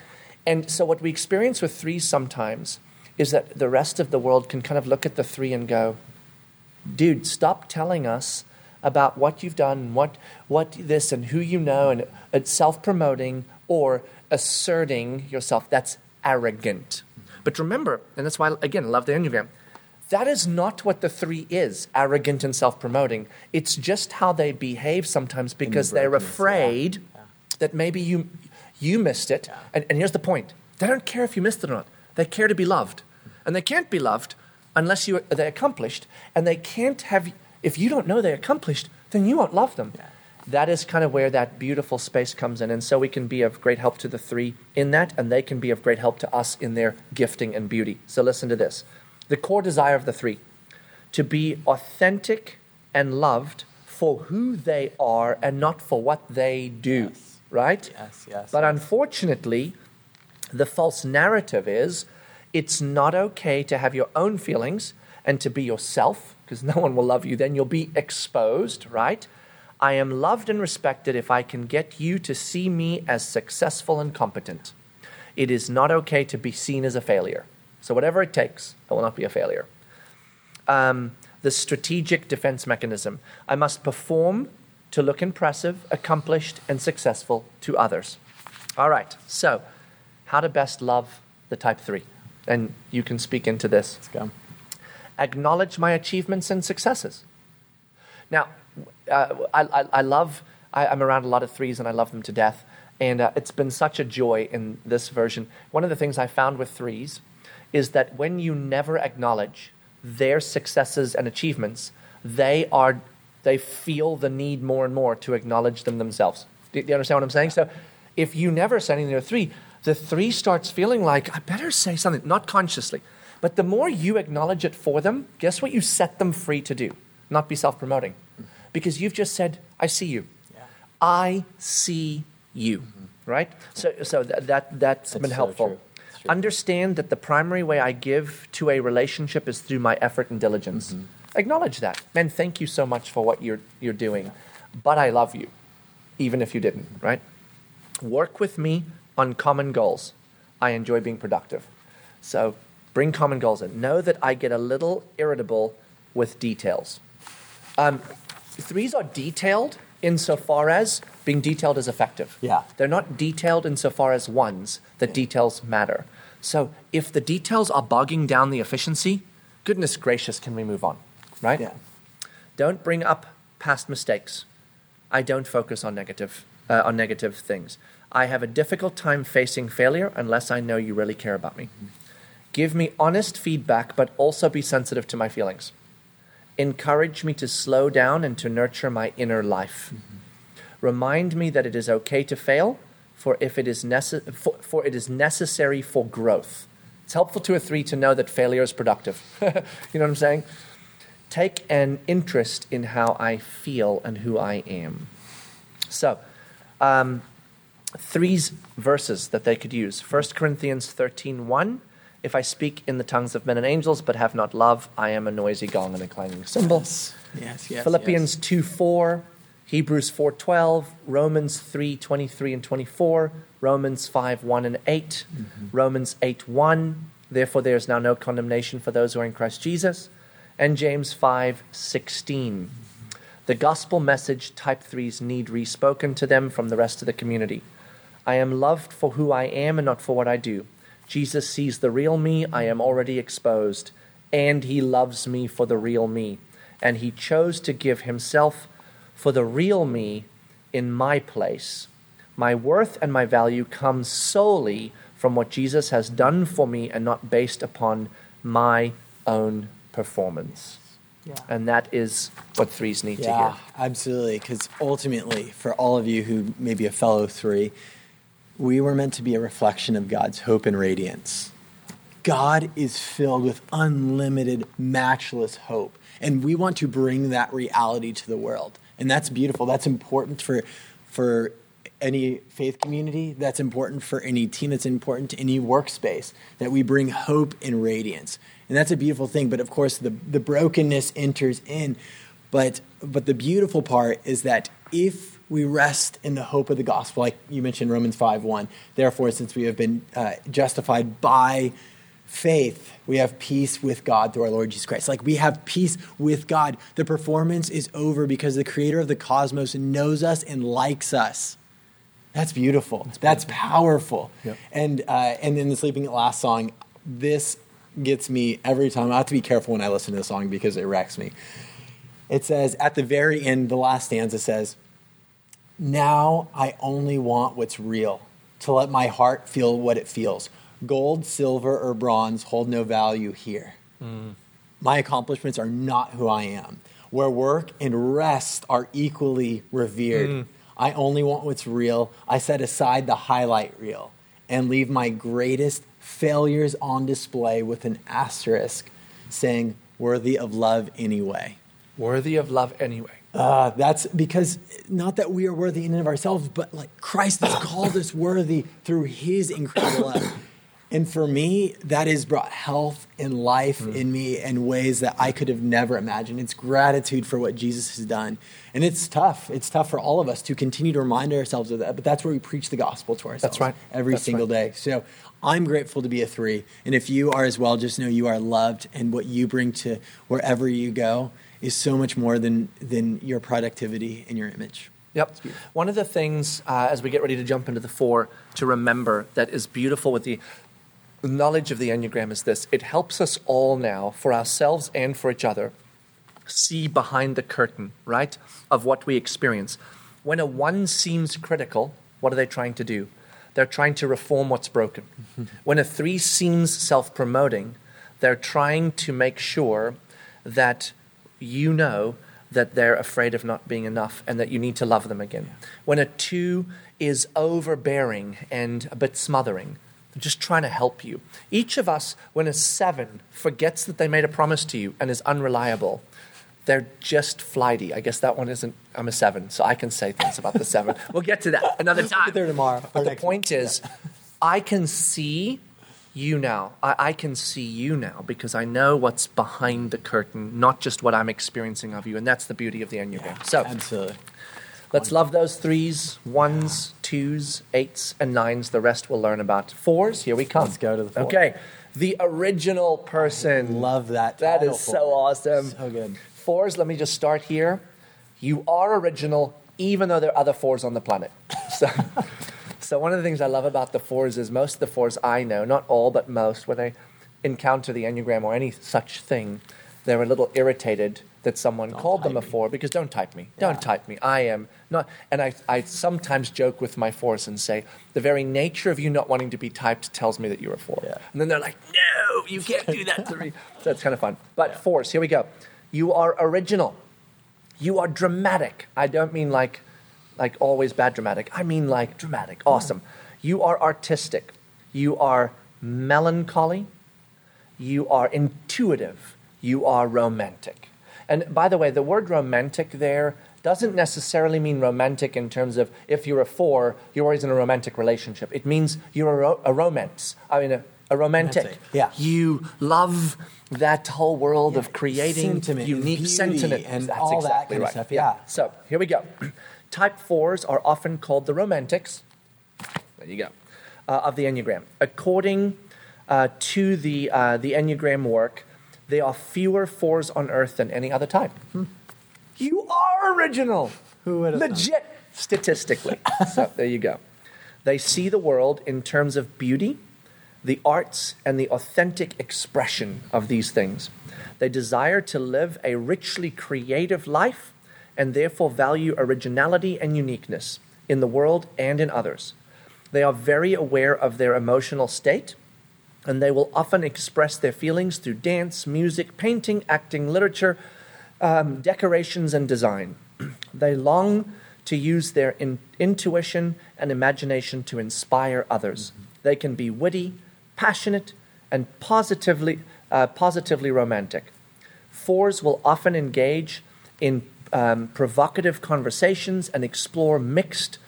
And so what we experience with three sometimes is that the rest of the world can kind of look at the three and go, dude, stop telling us about what you've done, what, what this and who you know, and it's self promoting or asserting yourself. That's arrogant. But remember, and that's why, again, I love the Enneagram, that is not what the three is arrogant and self promoting. It's just how they behave sometimes because they're brokenness, yeah. afraid that maybe you, you missed it. And, and here's the point they don't care if you missed it or not, they care to be loved. And they can't be loved unless you, they accomplished. And they can't have, if you don't know they accomplished, then you won't love them. That is kind of where that beautiful space comes in. And so we can be of great help to the three in that, and they can be of great help to us in their gifting and beauty. So listen to this the core desire of the three to be authentic and loved for who they are and not for what they do. Yes. Right? Yes, yes, But yes. unfortunately, the false narrative is it's not okay to have your own feelings and to be yourself, because no one will love you then. You'll be exposed, right? I am loved and respected if I can get you to see me as successful and competent. It is not okay to be seen as a failure. So, whatever it takes, I will not be a failure. Um, the strategic defense mechanism. I must perform to look impressive, accomplished, and successful to others. All right, so how to best love the type three. And you can speak into this. Let's go. Acknowledge my achievements and successes. Now, uh, I, I, I love, I, I'm around a lot of threes and I love them to death. And uh, it's been such a joy in this version. One of the things I found with threes is that when you never acknowledge their successes and achievements, they are they feel the need more and more to acknowledge them themselves. Do you do you understand what I'm saying? So if you never say anything to a three, the three starts feeling like, I better say something, not consciously. But the more you acknowledge it for them, guess what you set them free to do? Not be self promoting. Because you've just said, I see you. Yeah. I see you. Right? So, so that, that, that's been so helpful. True. Understand that the primary way I give to a relationship is through my effort and diligence. Acknowledge that. Man, thank you so much for what you're, you're doing. But I love you, even if you didn't, right? Work with me on common goals. I enjoy being productive. So bring common goals in. Know that I get a little irritable with details. Um, threes are detailed insofar as being detailed is effective. Yeah. They're not detailed insofar as ones that details matter. So if the details are bogging down the efficiency, goodness gracious, can we move on? Right? Yeah. Don't bring up past mistakes. I don't focus on negative, uh, on negative things. I have a difficult time facing failure unless I know you really care about me. Give me honest feedback, but also be sensitive to my feelings. Encourage me to slow down and to nurture my inner life. Remind me that it is okay to fail, for if it is necess- for, for it is necessary for growth. It's helpful to a three to know that failure is productive. you know what I'm saying? Take an interest in how I feel and who I am. So, um, three's verses that they could use 1 corinthians 13 1 if i speak in the tongues of men and angels but have not love i am a noisy gong and a clanging cymbal Yes, yes. philippians 2 4 Hebrews 4:12, Romans 3:23 and 24, Romans 5:1 and 8, mm-hmm. Romans 8:1, therefore there is now no condemnation for those who are in Christ Jesus, and James 5:16. The gospel message type 3s need respoken to them from the rest of the community. I am loved for who I am and not for what I do. Jesus sees the real me, I am already exposed, and he loves me for the real me. And he chose to give himself for the real me in my place. My worth and my value come solely from what Jesus has done for me and not based upon my own performance. Yeah. And that is what threes need to Yeah, hear. absolutely. Because ultimately, for all of you who may be a fellow three, we were meant to be a reflection of God's hope and radiance. God is filled with unlimited, matchless hope. And we want to bring that reality to the world. And that's beautiful. That's important for, for any faith community. That's important for any team. That's important to any workspace that we bring hope and radiance. And that's a beautiful thing. But of course, the, the brokenness enters in. But, but the beautiful part is that if we rest in the hope of the gospel, like you mentioned Romans 5 1, therefore, since we have been uh, justified by faith, we have peace with God through our Lord Jesus Christ. Like we have peace with God. The performance is over because the creator of the cosmos knows us and likes us. That's beautiful. That's, powerful. Yep. And uh, and in the Sleeping at Last song, this gets me every time. I have to be careful when I listen to the song because it wrecks me. It says at the very end, the last stanza says, "Now I only want what's real, to let my heart feel what it feels. Gold, silver, or bronze hold no value here. Mm. My accomplishments are not who I am. Where work and rest are equally revered. Mm. I only want what's real. I set aside the highlight reel and leave my greatest failures on display with an asterisk saying, worthy of love anyway. Worthy of love anyway. Uh, that's because not that we are worthy in and of ourselves, but like Christ has called us worthy through his incredible love. And for me, that has brought health and life in me in ways that I could have never imagined. It's gratitude for what Jesus has done. And it's tough. It's tough for all of us to continue to remind ourselves of that. But that's where we preach the gospel to ourselves that's right. every That's single day. So I'm grateful to be a three. And if you are as well, just know you are loved and what you bring to wherever you go is so much more than, than your productivity and your image. Yep. One of the things uh, as we get ready to jump into the four to remember that is beautiful with the knowledge of the Enneagram is this it helps us all now, for ourselves and for each other, see behind the curtain, right, of what we experience. When a one seems critical, what are they trying to do? They're trying to reform what's broken. when a three seems self promoting, they're trying to make sure that you know that they're afraid of not being enough and that you need to love them again. When a two is overbearing and a bit smothering, they're just trying to help you. Each of us, when a seven forgets that they made a promise to you and is unreliable, they're just flighty. I guess that one isn't. I'm a seven, so I can say things about the seven. we'll get to that another time. get there tomorrow, But the point is, I can see you now. I, I can see you now because I know what's behind the curtain, not just what I'm experiencing of you. And that's the beauty of the Enneagram. So Absolutely. let's love those threes, ones, twos, eights, and nines. The rest we'll learn about. Fours, here we come. Let's go to the four. Okay. The original person. Love that. That is so awesome. So good. Fours, let me just start here. You are original, even though there are other fours on the planet. So, so one of the things I love about the fours is most of the fours I know, not all, but most, when they encounter the Enneagram or any such thing, they're a little irritated that someone called them a type me. four because don't type me. Yeah. Don't type me. I am not. And I, I sometimes joke with my fours and say, the very nature of you not wanting to be typed tells me that you're a four. Yeah. And then they're like, no, you can't do that to me. So it's kind of fun. But fours, here we go. You are original. You are dramatic. I don't mean like, like always bad dramatic. I mean like dramatic. Awesome. You are artistic. You are melancholy. You are intuitive. You are romantic. And by the way, the word romantic there doesn't necessarily mean romantic in terms of if you're a four, you're always in a romantic relationship. It means you're a, ro- a romance. I mean, a, a romantic. Romantic, yeah. You love that whole world of creating Sentiment unique sentiment. and That's all that exactly kind of right. stuff, yeah. So here we go. Type fours are often called the romantics. There you go. Uh, of the Enneagram. According uh, to the, uh, the Enneagram work, there are fewer fours on Earth than any other type. You are original. Hmm. Who would have thought? Legit, statistically. so there you go. They see the world in terms of beauty, the arts, and the authentic expression of these things. They desire to live a richly creative life and therefore value originality and uniqueness in the world and in others. They are very aware of their emotional state and they will often express their feelings through dance, music, painting, acting, literature, um, decorations, and design. they long to use their in- intuition and imagination to inspire others. They can be witty, passionate, and positively, uh, positively romantic. Fours will often engage in um, provocative conversations and explore mixed,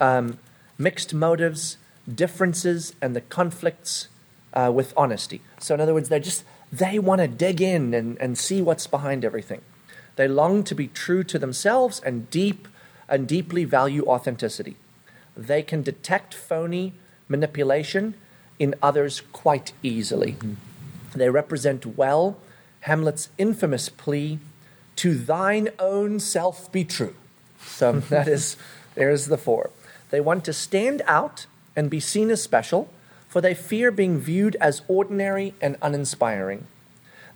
um, mixed motives, differences, and the conflicts uh, with honesty. So, in other words, they're just they want to dig in and, and see what's behind everything. They long to be true to themselves and deep and deeply value authenticity. They can detect phony manipulation in others quite easily. They represent well Hamlet's infamous plea, "To thine own self be true." So that is there's the four. They want to stand out and be seen as special, for they fear being viewed as ordinary and uninspiring.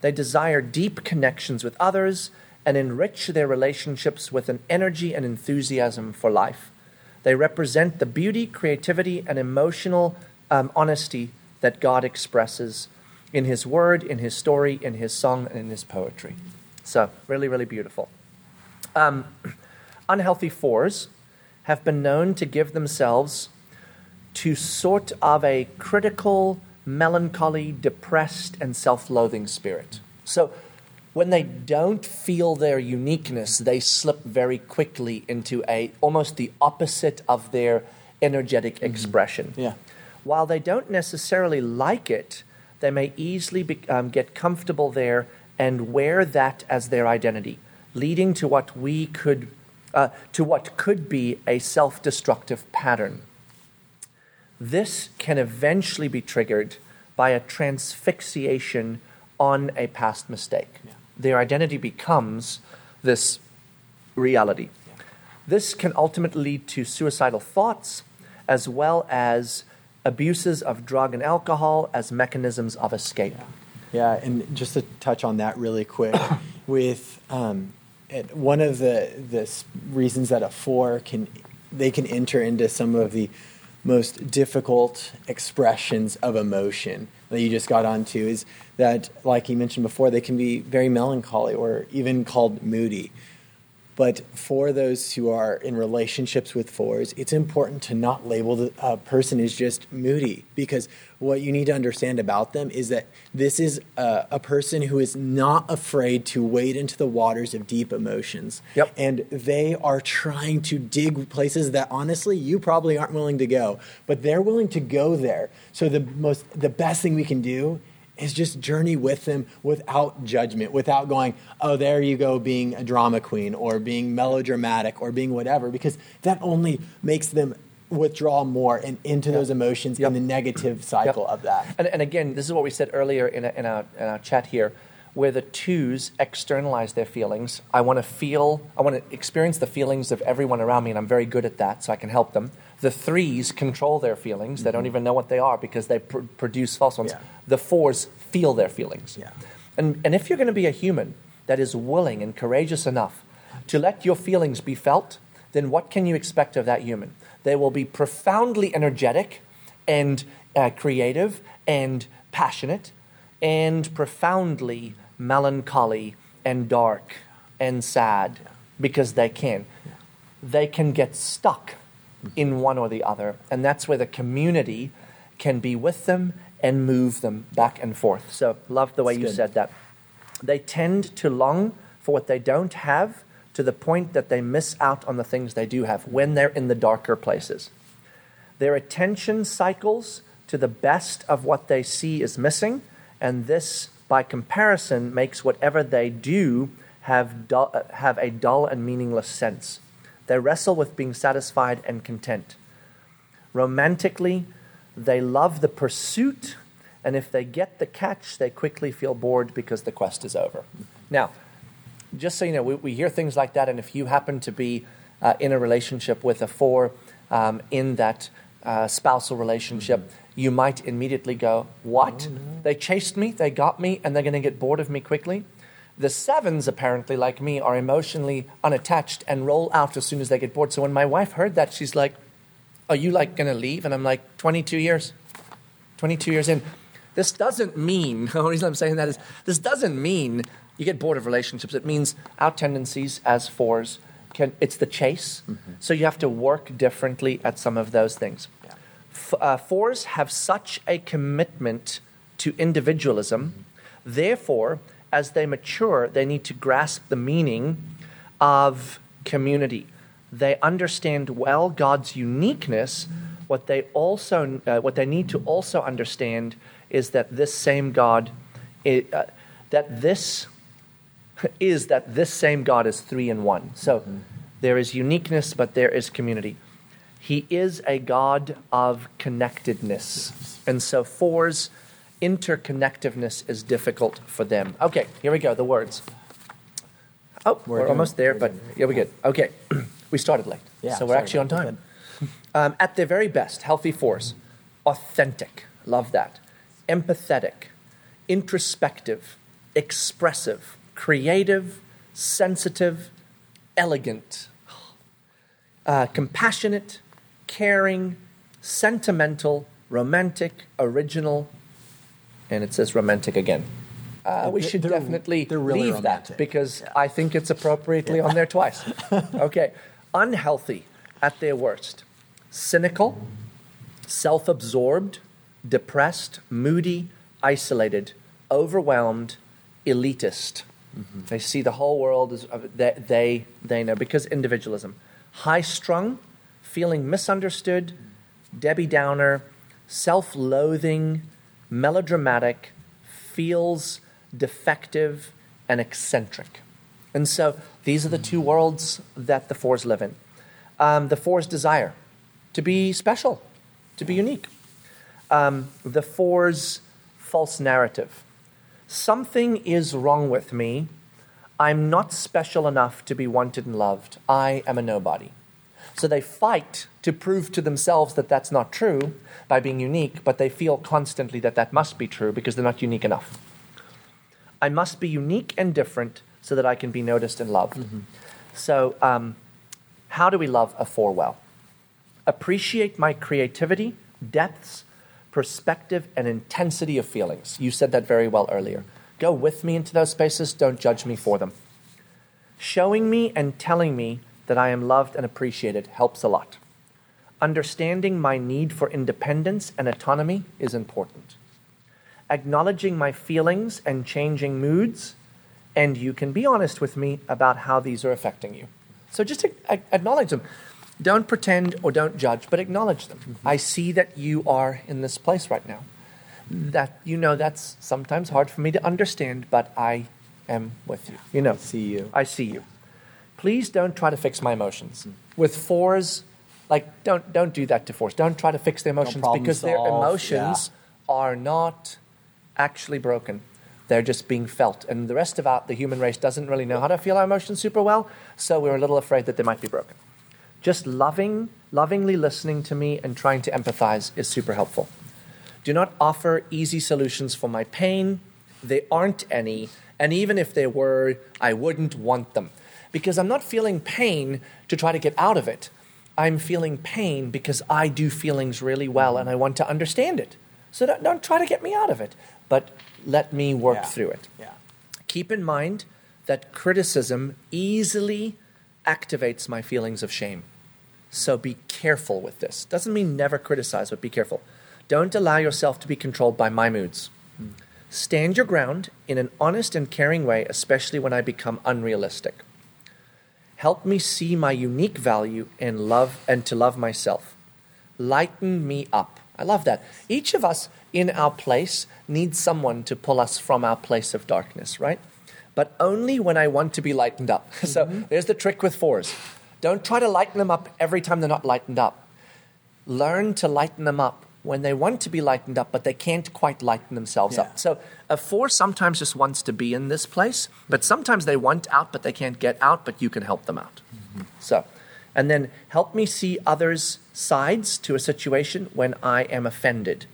They desire deep connections with others and enrich their relationships with an energy and enthusiasm for life. They represent the beauty, creativity, and emotional um, honesty that God expresses in His Word, in His story, in His song, and in His poetry. So, really, really beautiful. Um, unhealthy fours have been known to give themselves to sort of a critical, melancholy, depressed, and self loathing spirit. So, when they don't feel their uniqueness, they slip very quickly into a almost the opposite of their energetic expression. Yeah. While they don't necessarily like it, they may easily be, um, get comfortable there and wear that as their identity, leading to what we could, uh, to what could be a self-destructive pattern. This can eventually be triggered by a transfixiation on a past mistake. Their identity becomes this reality. This can ultimately lead to suicidal thoughts as well as abuses of drug and alcohol as mechanisms of escape. Yeah, and just to touch on that really quick, with um, it, one of the the reasons that a four can they can enter into some of the most difficult expressions of emotion that you just got onto is that, like you mentioned before, they can be very melancholy or even called moody. But for those who are in relationships with fours, it's important to not label the uh, person as just moody because what you need to understand about them is that this is a, a person who is not afraid to wade into the waters of deep emotions. Yep. And they are trying to dig places that honestly you probably aren't willing to go, but they're willing to go there. So the most the best thing we can do is just journey with them without judgment, without going, oh, there you go, being a drama queen or being melodramatic or being whatever, because that only makes them withdraw more and into those emotions Yep. and the negative cycle Yep. of that. And, and again, this is what we said earlier in, a, in, our, in our chat here, where the twos externalize their feelings. I want to feel, I want to experience the feelings of everyone around me, and I'm very good at that, so I can help them. The threes control their feelings. They don't even know what they are because they pr- produce false ones. Yeah. The fours feel their feelings. Yeah. And, and if you're going to be a human that is willing and courageous enough to let your feelings be felt, then what can you expect of that human? They will be profoundly energetic and uh, creative and passionate and profoundly melancholy and dark and sad because they can. They can get stuck in one or the other, and that's where the community can be with them and move them back and forth. So, love the way That's you good. said that. They tend to long for what they don't have to the point that they miss out on the things they do have when they're in the darker places. Their attention cycles to the best of what they see is missing, and this, by comparison, makes whatever they do have, dull, have a dull and meaningless sense. They wrestle with being satisfied and content. Romantically, they love the pursuit, and if they get the catch, they quickly feel bored because the quest is over. Now, just so you know, we, we hear things like that, and if you happen to be uh, in a relationship with a four um, in that uh, spousal relationship, mm-hmm. you might immediately go, What? Oh, no. They chased me, they got me, and they're going to get bored of me quickly. The sevens, apparently, like me, are emotionally unattached and roll out as soon as they get bored. So when my wife heard that, she's like, Are you like going to leave? And I'm like, 22 years. 22 years in. This doesn't mean, the reason I'm saying that is, this doesn't mean you get bored of relationships. It means our tendencies as fours can, it's the chase. Mm-hmm. So you have to work differently at some of those things. Yeah. F- uh, fours have such a commitment to individualism. Mm-hmm. Therefore, as they mature, they need to grasp the meaning of community. They understand well God's uniqueness. What they also, uh, what they need to also understand is that this same God, uh, that this is that this same God is three in one. So mm-hmm. there is uniqueness, but there is community. He is a God of connectedness. And so fours, interconnectiveness is difficult for them. Okay, here we go, the words. Oh, we're, we're almost there, but yeah, we're good. Okay, we started late, yeah, so we're actually on time. Um, at their very best, healthy force, authentic, love that, empathetic, introspective, expressive, creative, sensitive, elegant, uh, compassionate, caring, sentimental, romantic, original, and it says romantic again. Uh, we should they're, definitely they're really leave romantic. that because yeah. I think it's appropriately yeah. on there twice. okay, unhealthy at their worst, cynical, self absorbed, depressed, moody, isolated, overwhelmed, elitist. Mm-hmm. They see the whole world as they, they, they know because individualism. High strung, feeling misunderstood, Debbie Downer, self loathing, melodramatic, feels defective, and eccentric. And so these are the two worlds that the fours live in. Um, the fours desire to be special, to be unique. Um, the fours false narrative Something is wrong with me. I'm not special enough to be wanted and loved. I am a nobody. So they fight to prove to themselves that that's not true by being unique, but they feel constantly that that must be true because they're not unique enough. I must be unique and different so that I can be noticed and loved. Mm-hmm. So, um, how do we love a four well? Appreciate my creativity, depths, perspective, and intensity of feelings. You said that very well earlier. Go with me into those spaces, don't judge me for them. Showing me and telling me that I am loved and appreciated helps a lot. Understanding my need for independence and autonomy is important. Acknowledging my feelings and changing moods, and you can be honest with me about how these are affecting you. So just acknowledge them. Don't pretend or don't judge, but acknowledge them. Mm-hmm. I see that you are in this place right now. That you know that's sometimes hard for me to understand, but I am with you. You know, I see you. I see you. Please don't try to fix my emotions. With fours, like don't don't do that to fours. Don't try to fix their emotions because solve. their emotions yeah. are not actually broken. They're just being felt, and the rest of our, the human race doesn't really know how to feel our emotions super well. So we're a little afraid that they might be broken just loving, lovingly listening to me and trying to empathize is super helpful. Do not offer easy solutions for my pain. They aren't any. And even if they were, I wouldn't want them. Because I'm not feeling pain to try to get out of it. I'm feeling pain because I do feelings really well and I want to understand it. So don't, don't try to get me out of it, but let me work yeah. through it. Yeah. Keep in mind that criticism easily activates my feelings of shame. So be careful with this. Doesn't mean never criticize, but be careful. Don't allow yourself to be controlled by my moods. Hmm. Stand your ground in an honest and caring way, especially when I become unrealistic. Help me see my unique value and love and to love myself. Lighten me up. I love that. Each of us in our place needs someone to pull us from our place of darkness, right? But only when I want to be lightened up. So mm-hmm. there's the trick with fours. Don't try to lighten them up every time they're not lightened up. Learn to lighten them up when they want to be lightened up, but they can't quite lighten themselves Yeah. up. So a four sometimes just wants to be in this place, but sometimes they want out, but they can't get out, but you can help them out. Mm-hmm. So, and then help me see others' sides to a situation when I am offended.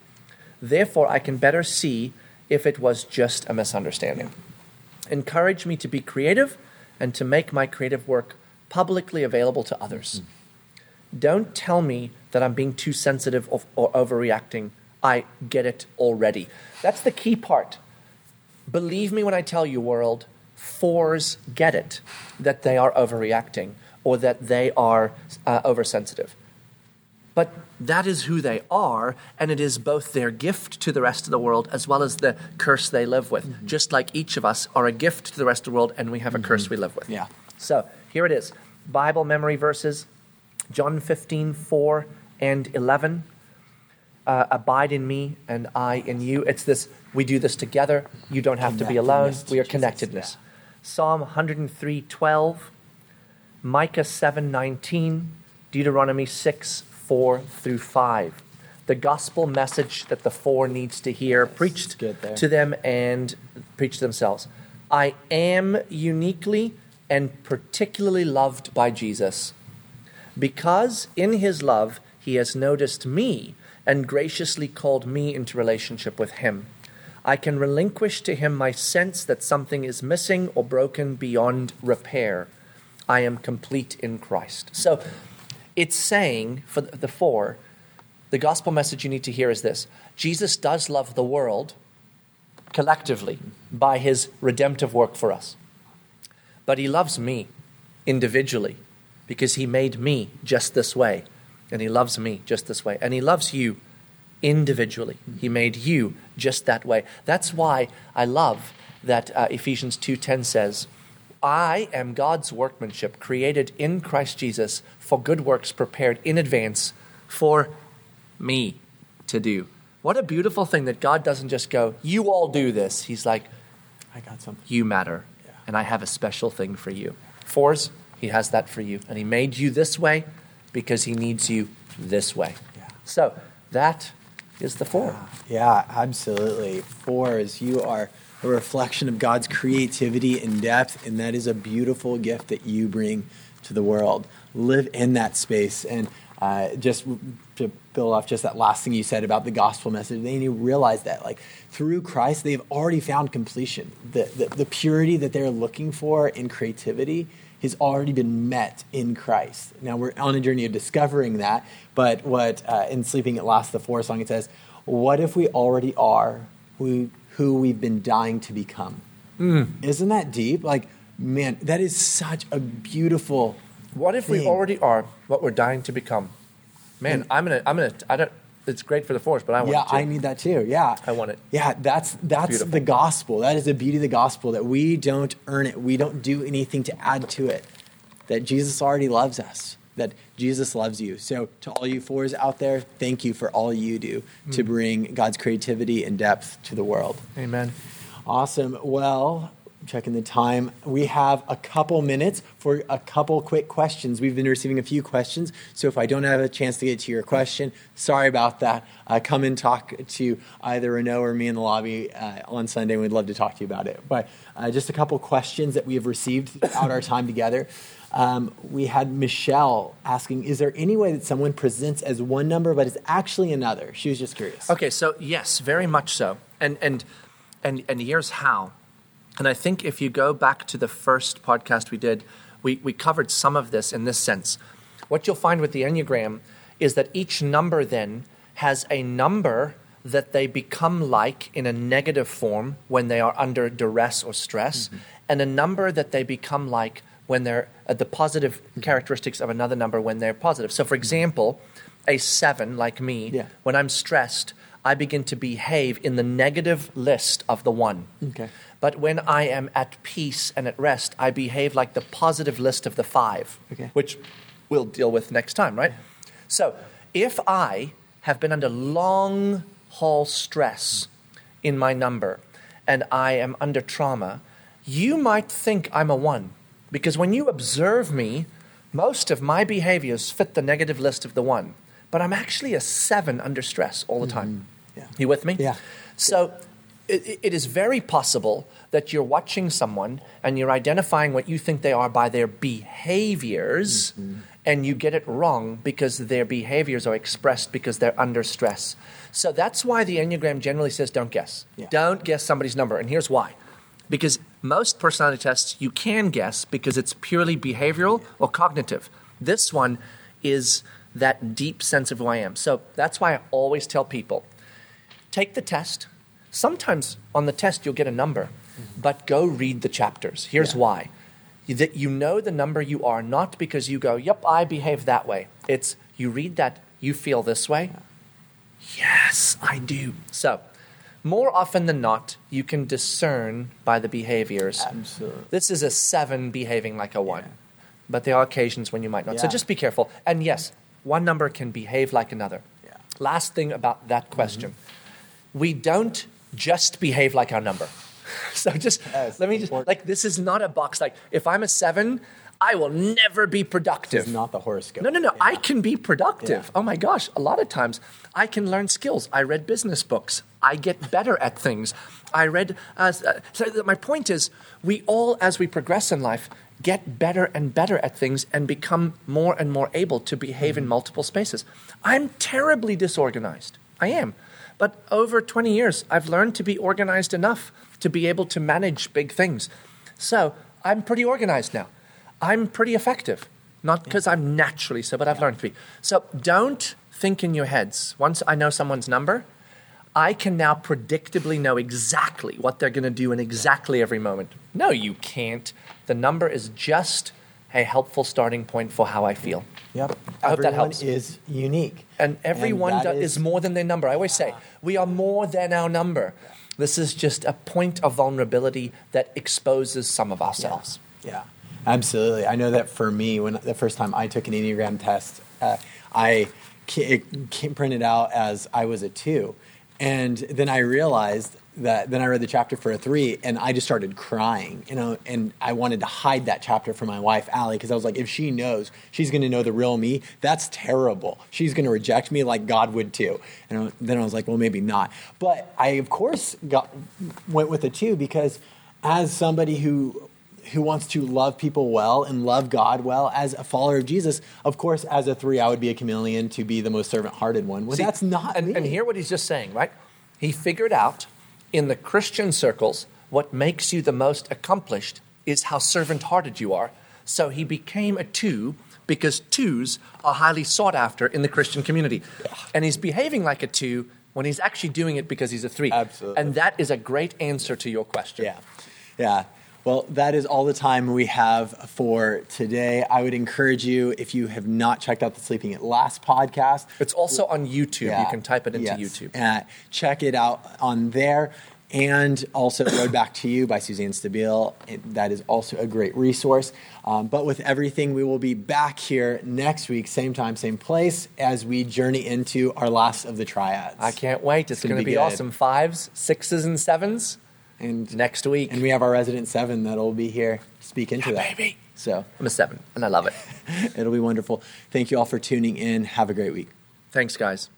Therefore, I can better see if it was just a misunderstanding. Encourage me to be creative and to make my creative work publicly available to others. Mm. Don't tell me that I'm being too sensitive or, or overreacting. I get it already. That's the key part. Believe me when I tell you, world, fours get it that they are overreacting or that they are uh, oversensitive. But that is who they are, and it is both their gift to the rest of the world as well as the curse they live with. Just like each of us are a gift to the rest of the world, and we have a curse we live with. Yeah. So here it is Bible memory verses John 15, 4 and 11. Uh, abide in me and I in you. It's this, we do this together. You don't have to be alone. We are connectedness. Psalm 103, 12. Micah 7, 19. Deuteronomy 6, 4 through 5. The gospel message that the four needs to hear preached to them and preach to themselves. I am uniquely and particularly loved by Jesus because in his love he has noticed me and graciously called me into relationship with him. I can relinquish to him my sense that something is missing or broken beyond repair. I am complete in Christ. So it's saying for the four, the gospel message you need to hear is this Jesus does love the world collectively by his redemptive work for us. But he loves me individually because he made me just this way. And he loves me just this way. And he loves you individually. He made you just that way. That's why I love that uh, Ephesians 2:10 says, "I am God's workmanship, created in Christ Jesus for good works prepared in advance for me to do." What a beautiful thing that God doesn't just go, "You all do this." He's like, I got something. you matter, and I have a special thing for you. Fours, he has that for you. And he made you this way because he needs you this way. Yeah. So that is the four. Yeah, absolutely. Four is you are a reflection of God's creativity and depth, and that is a beautiful gift that you bring to the world. Live in that space. And uh, just to build off just that last thing you said about the gospel message, they need to realize that, like, through Christ, they've already found completion. The, the, the purity that they're looking for in creativity has already been met in Christ. Now we're on a journey of discovering that, but what uh, in Sleeping at Last, the four song, it says, What if we already are who, who we've been dying to become? Isn't that deep? Like, man, that is such a beautiful. What if we already are what we're dying to become? Man, I'm gonna, I'm gonna, I don't. It's great for the fours, but I want Yeah, it too. I need that too. Yeah, I want it. Yeah, that's that's Beautiful. the gospel. That is the beauty of the gospel that we don't earn it. We don't do anything to add to it. That Jesus already loves us. That Jesus loves you. So to all you fours out there, thank you for all you do to Hmm. bring God's creativity and depth to the world. Amen. Awesome. Well, checking the time. We have a couple minutes for a couple quick questions. We've been receiving a few questions, so if I don't have a chance to get to your question, sorry about that. Uh, come and talk to either Renault or me in the lobby uh, on Sunday. We'd love to talk to you about it. But uh, just a couple questions that we have received throughout our time together. Um, we had Michelle asking, "Is there any way that someone presents as one number but is actually another?" She was just curious. Okay, so yes, very much so. And and and and here's how. And I think if you go back to the first podcast we did, we, we covered some of this in this sense. What you'll find with the Enneagram is that each number then has a number that they become like in a negative form when they are under duress or stress, mm-hmm. and a number that they become like when they're uh, the positive mm-hmm. characteristics of another number when they're positive. So, for mm-hmm. example, a seven, like me, Yeah. when I'm stressed, I begin to behave in the negative list of the one. Okay. But when I am at peace and at rest, I behave like the positive list of the five, Okay. which we'll deal with next time, right? So if I have been under long haul stress in my number and I am under trauma, you might think I'm a one. Because when you observe me, most of my behaviors fit the negative list of the one. But I'm actually a seven under stress all the time. Mm-hmm. Yeah. You with me? Yeah. So it, it is very possible that you're watching someone and you're identifying what you think they are by their behaviors mm-hmm. and you get it wrong because their behaviors are expressed because they're under stress. So that's why the Enneagram generally says don't guess. Yeah. Don't guess somebody's number. And here's why. Because most personality tests you can guess because it's purely behavioral or cognitive. This one is that deep sense of who I am. So that's why I always tell people take the test. Sometimes on the test you'll get a number, but go read the chapters. Here's Yeah. why. That you know the number you are not because you go, "Yep, I behave that way." It's you read that you feel this way. Yes, I do. So, more often than not, you can discern by the behaviors. Absolutely. This is a 7 behaving like a 1. Yeah. But there are occasions when you might not. So just be careful. And yes, one number can behave like another. Yeah. Last thing about that question we don't just behave like our number. so just let me just, like, this is not a box. Like, if I'm a seven, I will never be productive. This is not the horoscope. No, no, no. Yeah. I can be productive. Yeah. Oh my gosh. A lot of times I can learn skills. I read business books. I get better at things. I read. Uh, uh, so my point is, we all, as we progress in life, get better and better at things and become more and more able to behave Mm-hmm. in multiple spaces. I'm terribly disorganized. I am. But over 20 years, I've learned to be organized enough to be able to manage big things. So I'm pretty organized now. I'm pretty effective. Not because I'm naturally so, but I've learned to be. So don't think in your heads. Once I know someone's number, I can now predictably know exactly what they're going to do in exactly every moment. No, you can't. The number is just a helpful starting point for how I feel. Yep. I hope that Everyone helps. is unique. And everyone that do- is, more than their number. I always say, we are more than our number. This is just a point of vulnerability that exposes some of ourselves. Yeah, absolutely. I know that for me, when the first time I took an Enneagram test, uh, I it came printed out as I was a two, and then I realized that. Then I read the chapter for a three, and I just started crying. You know, and I wanted to hide that chapter from my wife, Allie, because I was like, if she knows, she's going to know the real me. That's terrible. She's going to reject me like God would too. And then I was like, well, maybe not. But I, of course, got went with a two because as somebody who who wants to love people well and love God well as a follower of Jesus. Of course, as a three, I would be a chameleon to be the most servant-hearted one. Well, See, that's not and, me. and hear what he's just saying, right? He figured out in the Christian circles what makes you the most accomplished is how servant hearted you are. So he became a two because twos are highly sought after in the Christian community. And he's behaving like a two when he's actually doing it because he's a three. Absolutely. And that is a great answer to your question. Yeah. Yeah. Well, that is all the time we have for today. I would encourage you, if you have not checked out the Sleeping at Last podcast, It's also on YouTube. Yeah. You can type it into Yes. YouTube. Uh, check it out on there. And also, Road Back to You by Suzanne Stabile. It- that is also a great resource. Um, but with everything, we will be back here next week, same time, same place, as we journey into our last of the triads. I can't wait. It's, gonna going to be be, awesome. Fives, sixes, and sevens And next week. and we have our resident seven that'll be here speak into Yeah, that. baby. So I'm a seven, and I love it. it'll be wonderful. Thank you all for tuning in. Have a great week. Thanks, guys.